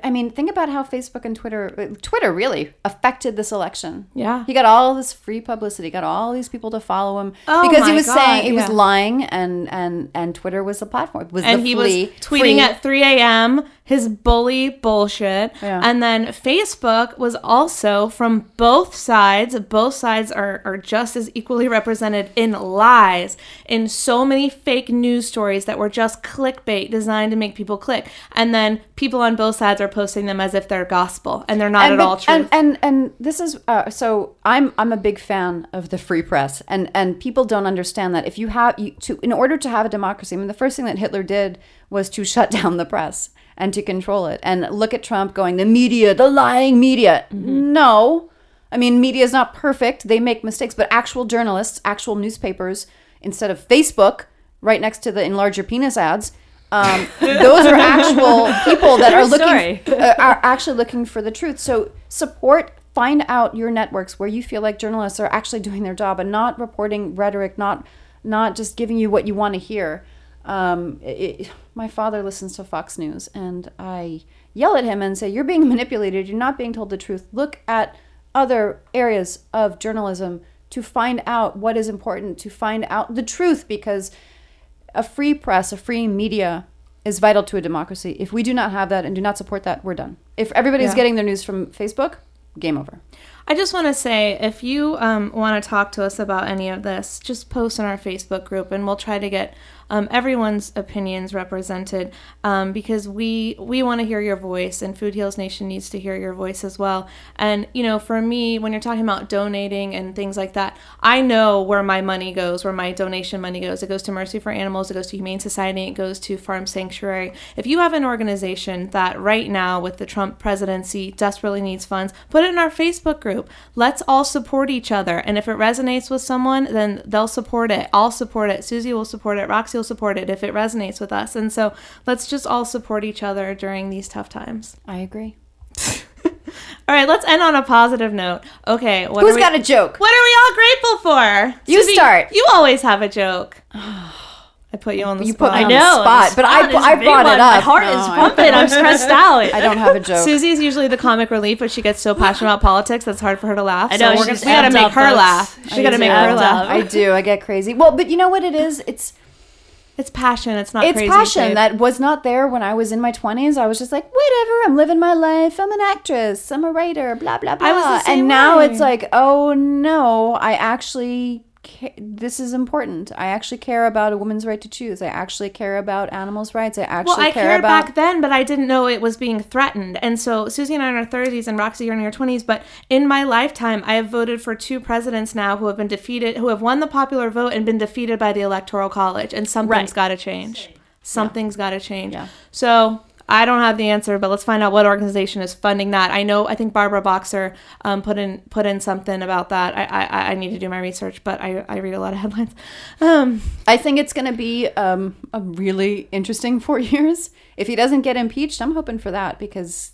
I- mean, think about how Facebook and Twitter, uh, Twitter really affected this election. Yeah. he got all this free publicity, got all these people to follow him Oh because he was God, saying he was lying, and and and Twitter was the platform. Was and he free, was tweeting free- at 3 a.m. his bully bullshit. Yeah. And then Facebook was also from both sides. Both sides are, are just as equally represented in lies, in so many fake news stories that were just clickbait designed to make people click. And then people on both sides are posting them as if they're gospel, and they're not and, at but- all true. And, and and this is uh, so I'm I'm a big fan of the free press, and and people don't understand that if you have you to in order to have a democracy, I mean the first thing that Hitler did was to shut *laughs* down the press and to control it. And look at Trump going the media, the lying media. No, I mean media is not perfect; they make mistakes, but actual journalists, actual newspapers, instead of Facebook right next to the enlarge your penis ads. Um, *laughs* those are actual people that are looking uh, are actually looking for the truth. So support, find out your networks where you feel like journalists are actually doing their job and not reporting rhetoric, not not just giving you what you want to hear. Um, it, my father listens to Fox News, and I yell at him and say, "You're being *laughs* manipulated. You're not being told the truth. Look at other areas of journalism to find out what is important, to find out the truth, because." a free press, a free media is vital to a democracy. If we do not have that and do not support that, we're done. If everybody's Yeah. getting their news from Facebook, game over. I just want to say if you um, want to talk to us about any of this, just post in our Facebook group and we'll try to get um, everyone's opinions represented um, because we we want to hear your voice and Food Heals Nation needs to hear your voice as well. And you know, for me, when you're talking about donating and things like that, I know where my money goes, where my donation money goes. It goes to Mercy for Animals, it goes to Humane Society, it goes to Farm Sanctuary. If you have an organization that right now with the Trump presidency desperately needs funds, put it in our Facebook group. Let's all support each other. And if it resonates with someone, then they'll support it. I'll support it. Suzie will support it. Roxy will support it if it resonates with us. And so let's just all support each other during these tough times. I agree. *laughs* All right, let's end on a positive note. Okay, what Who's we, got a joke? What are we all grateful for? You start. You always have a joke. *sighs* I put you on the You put spot. me I on the know. spot, but I- is I brought it one. My up. heart No, is I- pumping. I'm stressed out. *laughs* I don't have a *laughs* joke. Suzie's usually the comic relief, but she gets so passionate about politics that's hard for her to laugh. I know, so we're she's gonna, we gotta make her laugh. We gotta make her laugh. I do. I get crazy. Well, but you know what it is? It's It's passion. It's not. it's passion babe. that was not there when I was in my 20s. I was just like, whatever, I'm living my life. I'm an actress. I'm a writer, blah, blah, blah. I was the same and now it's like, oh no, I actually, ca- this is important. I actually care about a woman's right to choose. I actually care about animals' rights. I actually Well, I care cared about. back then, but I didn't know it was being threatened. And so Suzie and I are in our 30s, and Roxy, you're in your 20s. But in my lifetime, I have voted for two presidents now who have been defeated, who have won the popular vote and been defeated by the Electoral College. And something's Right. got to change. Something's got to change. Yeah. So I don't have the answer, but let's find out what organization is funding that. I know. I think Barbara Boxer um, put in put in something about that. I, I I need to do my research, but I I read a lot of *laughs* headlines. Um, I think it's going to be um, a really interesting four *laughs* years. If he doesn't get impeached, I'm hoping for that because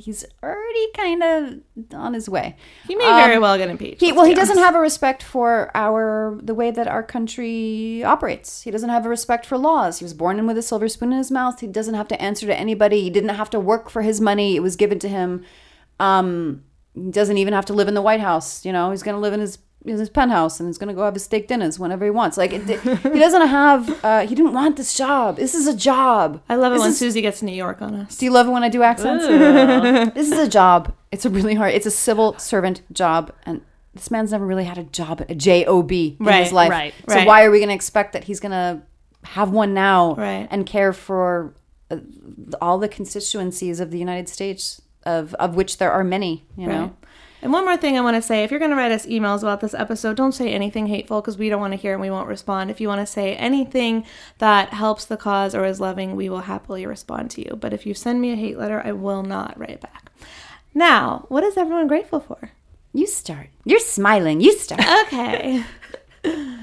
he's already kind of on his way. he may very well get impeached. He well, he doesn't have a respect for our the way that our country operates. He doesn't have a respect for laws. He was born in with a silver spoon in his mouth. He doesn't have to answer to anybody. He didn't have to work for his money. It was given to him. Um, he doesn't even have to live in the White House. You know, he's going to live in his in his penthouse and he's going to go have his steak dinners whenever he wants. Like it, he doesn't have. Uh, he didn't want this job. This is a job. I love it This when is- Suzie gets New York on us. do you love it when I do accents? this is a job. It's a really hard. It's a civil servant job, and this man's never really had a job, a job in Right, his life. right, So right. why are we going to expect that he's going to have one now Right. and care for uh, all the constituencies of the United States, of of which there are many? You know. And one more thing I want to say if you're going to write us emails about this episode, don't say anything hateful because we don't want to hear and we won't respond. If you want to say anything that helps the cause or is loving, we will happily respond to you. But if you send me a hate letter, I will not write back. Now, what is everyone grateful for? You start. You're smiling. You start. Okay. *laughs*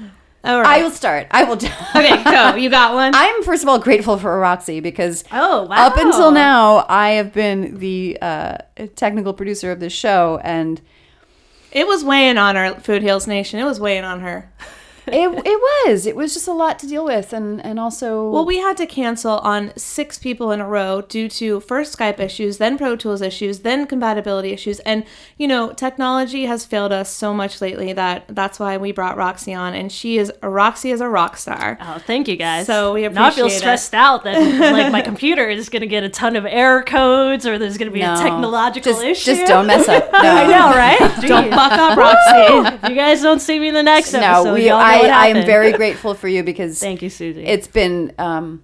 All I will start. I will. *laughs* okay, go. You got one? I'm first of all grateful for Roxy because Oh, wow. up until now I have been the uh, technical producer of this show, and it was weighing on our Food Heals Nation. It was weighing on her. *laughs* it it was it was just a lot to deal with, and and also Well, we had to cancel on six people in a row due to first Skype issues, then Pro Tools issues, then compatibility issues. And, you know, technology has failed us so much lately that that's why we brought Roxy on. And she is, Roxy is a rock star. Oh, thank you guys. So we now I feel appreciate it. stressed out that like my computer is going to get a ton of error codes or there's going to be No. a technological just issue. just don't mess up. No. *laughs* I know, right? *laughs* Don't fuck up, Roxy. You guys don't see me in the next No, episode, we, y'all know I, I am very *laughs* grateful for you because Thank you, Suzie. it's been um,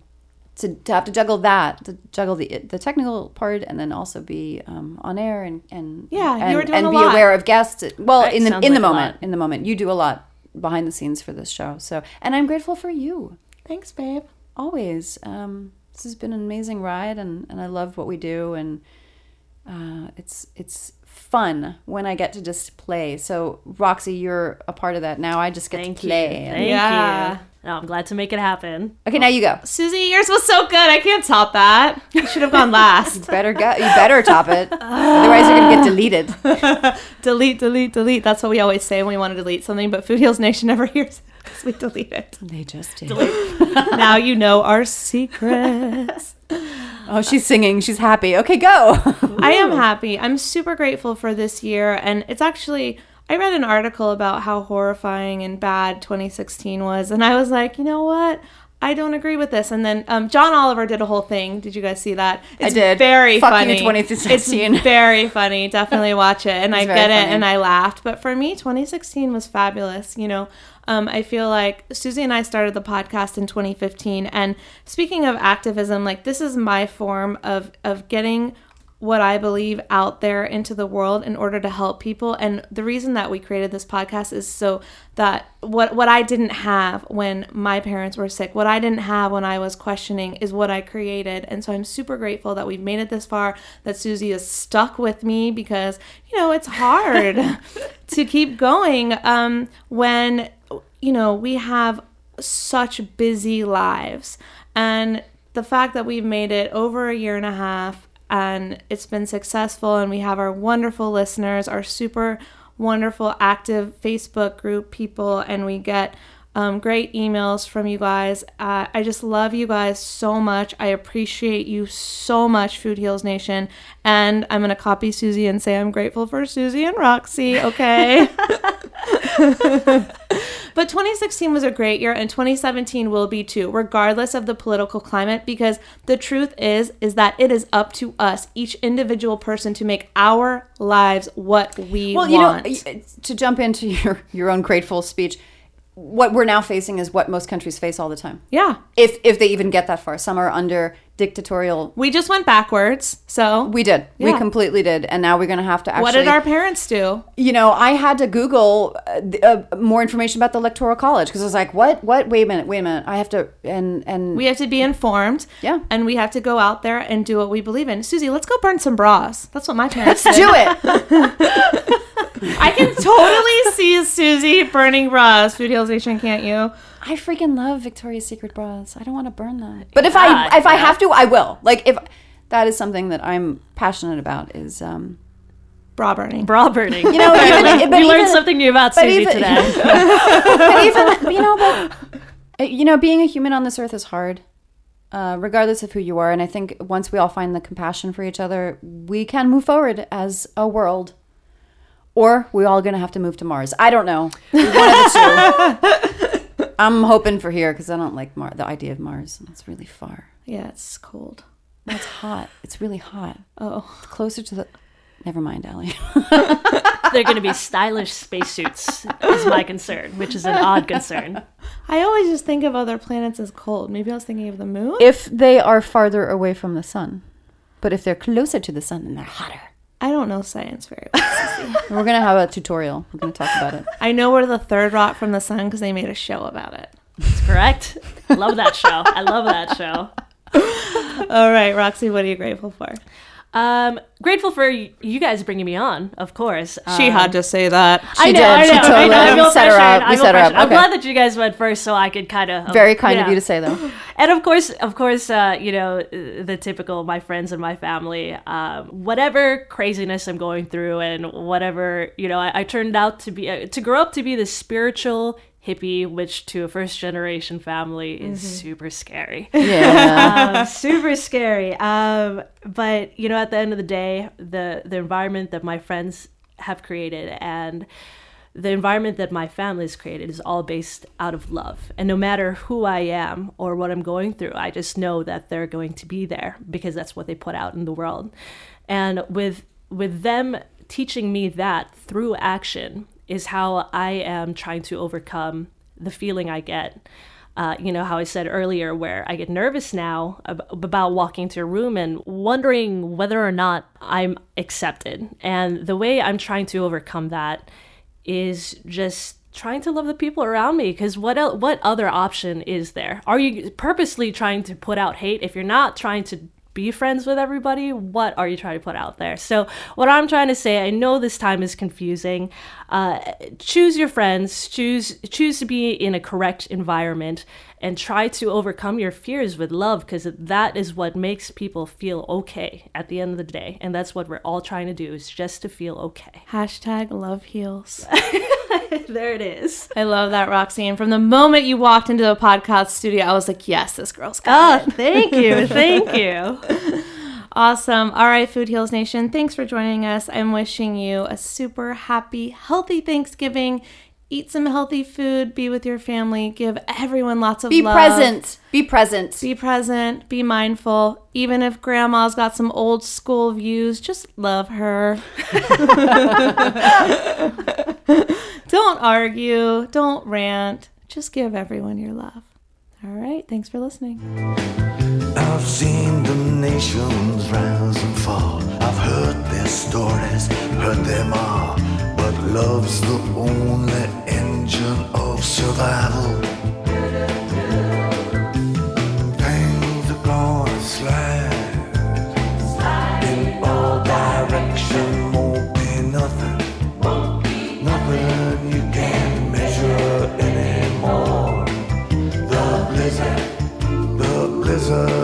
to, to have to juggle that, to juggle the the technical part, and then also be um, on air and and Yeah, you and, were doing and a be lot. aware of guests. Well, Right, in the in the like a moment, in the moment, you do a lot behind the scenes for this show. So, and I'm grateful for you Thanks, babe. always. Um, this has been an amazing ride, and, and I love what we do, and uh, it's it's fun when I get to just play. So, Roxy, you're a part of that now. I just get Thank to you. play. Thank Yeah. you. No, I'm glad to make it happen. Okay, now you go. Suzie, yours was so good. I can't top that. You should have gone last. Better go. You better top it. Otherwise, you're gonna get deleted. *laughs* delete, delete, delete. That's what we always say when we want to delete something, but Food Heals Nation never *laughs* hears it 'cause we delete it. They just do. *laughs* now you know our secrets. Oh, she's singing. She's happy. Okay, go. I am happy. I'm super grateful for this year. And it's actually, I read an article about how horrifying and bad 2016 was. And I was like, you know what? I don't agree with this. And then um, John Oliver did a whole thing. Did you guys see that? It's did. Very Fuck funny. you, 2016. It's *laughs* very funny. Definitely watch it. And I get it, and I laughed. But for me, 2016 was fabulous. You know, um, I feel like Suzie and I started the podcast in 2015. And speaking of activism, like this is my form of of getting what I believe out there into the world in order to help people. And the reason that we created this podcast is so that what what I didn't have when my parents were sick, what I didn't have when I was questioning is what I created. And so I'm super grateful that we've made it this far, that Suzie is stuck with me because, you know, it's hard *laughs* to keep going um, when, you know, we have such busy lives. And the fact that we've made it over a year and a half and it's been successful and we have our wonderful listeners, our super wonderful active Facebook group people, and we get um, great emails from you guys. Uh, I just love you guys so much. I appreciate you so much, Food Heals Nation. And I'm going to copy Suzie and say I'm grateful for Suzie and Roxy, okay? *laughs* *laughs* But 2016 was a great year and 2017 will be too, regardless of the political climate because the truth is is that it is up to us, each individual person to make our lives what we Well, you want. know, to jump into *laughs* your your own grateful speech, what we're now facing is what most countries face all the time. yeah. If if they even get that far, some are under dictatorial. We just went backwards. So We did. We completely did, and now we're going to have to actually. what did our parents do? you know, I had to Google uh, uh, more information about the electoral college because I was like, "What? What? Wait a minute! Wait a minute! I have to." And and We have to be informed. Yeah. And we have to go out there and do what we believe in. Suzie, let's go burn some bras. That's what my parents did. do it. *laughs* I can totally see Suzie burning bras. Food Heals Nation, can't you? I freaking love Victoria's Secret bras. I don't want to burn them, but if I Yeah, if I have to, I will. Like if that is something that I'm passionate about is um Bra burning. Bra burning. you know even, *laughs* but we learned something new about but Suzie even- today. *laughs* but even you know but uh, you know being a human on this earth is hard uh, regardless of who you are and i think once we all find the compassion for each other we can move forward as a world or we're all gonna have to move to mars i don't know one of the two *laughs* i'm hoping for here because i don't like Mar- the idea of mars it's really far Yeah, it's cold. it's hot it's really hot Oh. it's closer to the never mind Allie. *laughs* They're going to be stylish spacesuits, is my concern, which is an odd concern. I always just think of other planets as cold. Maybe I was thinking of the moon. if they are farther away from the sun but if they're closer to the sun then they're hotter I don't know science very well. *laughs* We're gonna have a tutorial. We're gonna talk about it. I know we're the third rock from the sun because they made a show about it. That's correct? Love that show. I love that show. *laughs* All right, Roxy, what are you grateful for? Um, grateful for y- you guys bringing me on, of course. she Um, had to say that. I know, did. I She know. I totally know. I feel set her pressured. up. I We feel set her up. pressured. I'm glad that you guys went first, so I could kind of Very kind of you to say, though. *laughs* And of course, of course, uh, you know the typical my friends and my family. Um, whatever craziness I'm going through, and whatever you know, I, I turned out to be uh, to grow up to be the spiritual hippie, which to a first generation family is super scary. *laughs* Yeah. um, super scary. Um, but you know, at the end of the day, the the environment that my friends have created and the environment that my family has created is all based out of love. And no matter who I am or what I'm going through, I just know that they're going to be there because that's what they put out in the world. And with with them teaching me that through action is how I am trying to overcome the feeling I get. Uh, you know how I said earlier, where I get nervous now ab- about walking to a room and wondering whether or not I'm accepted. And the way I'm trying to overcome that is just trying to love the people around me because what el- what other option is there? Are you purposely trying to put out hate? If you're not trying to be friends with everybody what are you trying to put out there so what i'm trying to say i know this time is confusing uh, choose your friends choose choose to be in a correct environment and try to overcome your fears with love because that is what makes people feel okay at the end of the day and that's what we're all trying to do is just to feel okay Hashtag love heals. *laughs* there it is I love that, Roxy. And from the moment you walked into the podcast studio, I was like, yes, this girl's got Oh, thank you. Thank *laughs* you. *laughs* Awesome. All right, Food Heals Nation, thanks for joining us. I'm wishing you a super happy, healthy Thanksgiving. eat some healthy food, be with your family, give everyone lots of love. Be love. present. Be present. Be present, be mindful. Even if grandma's got some old school views, just love her. *laughs* *laughs* don't argue, don't rant. Just give everyone your love. All right, thanks for listening. I've seen the nations rise and fall. I've heard their stories, heard them all. But love's the only engine of survival. Things are gonna slide in all direction. The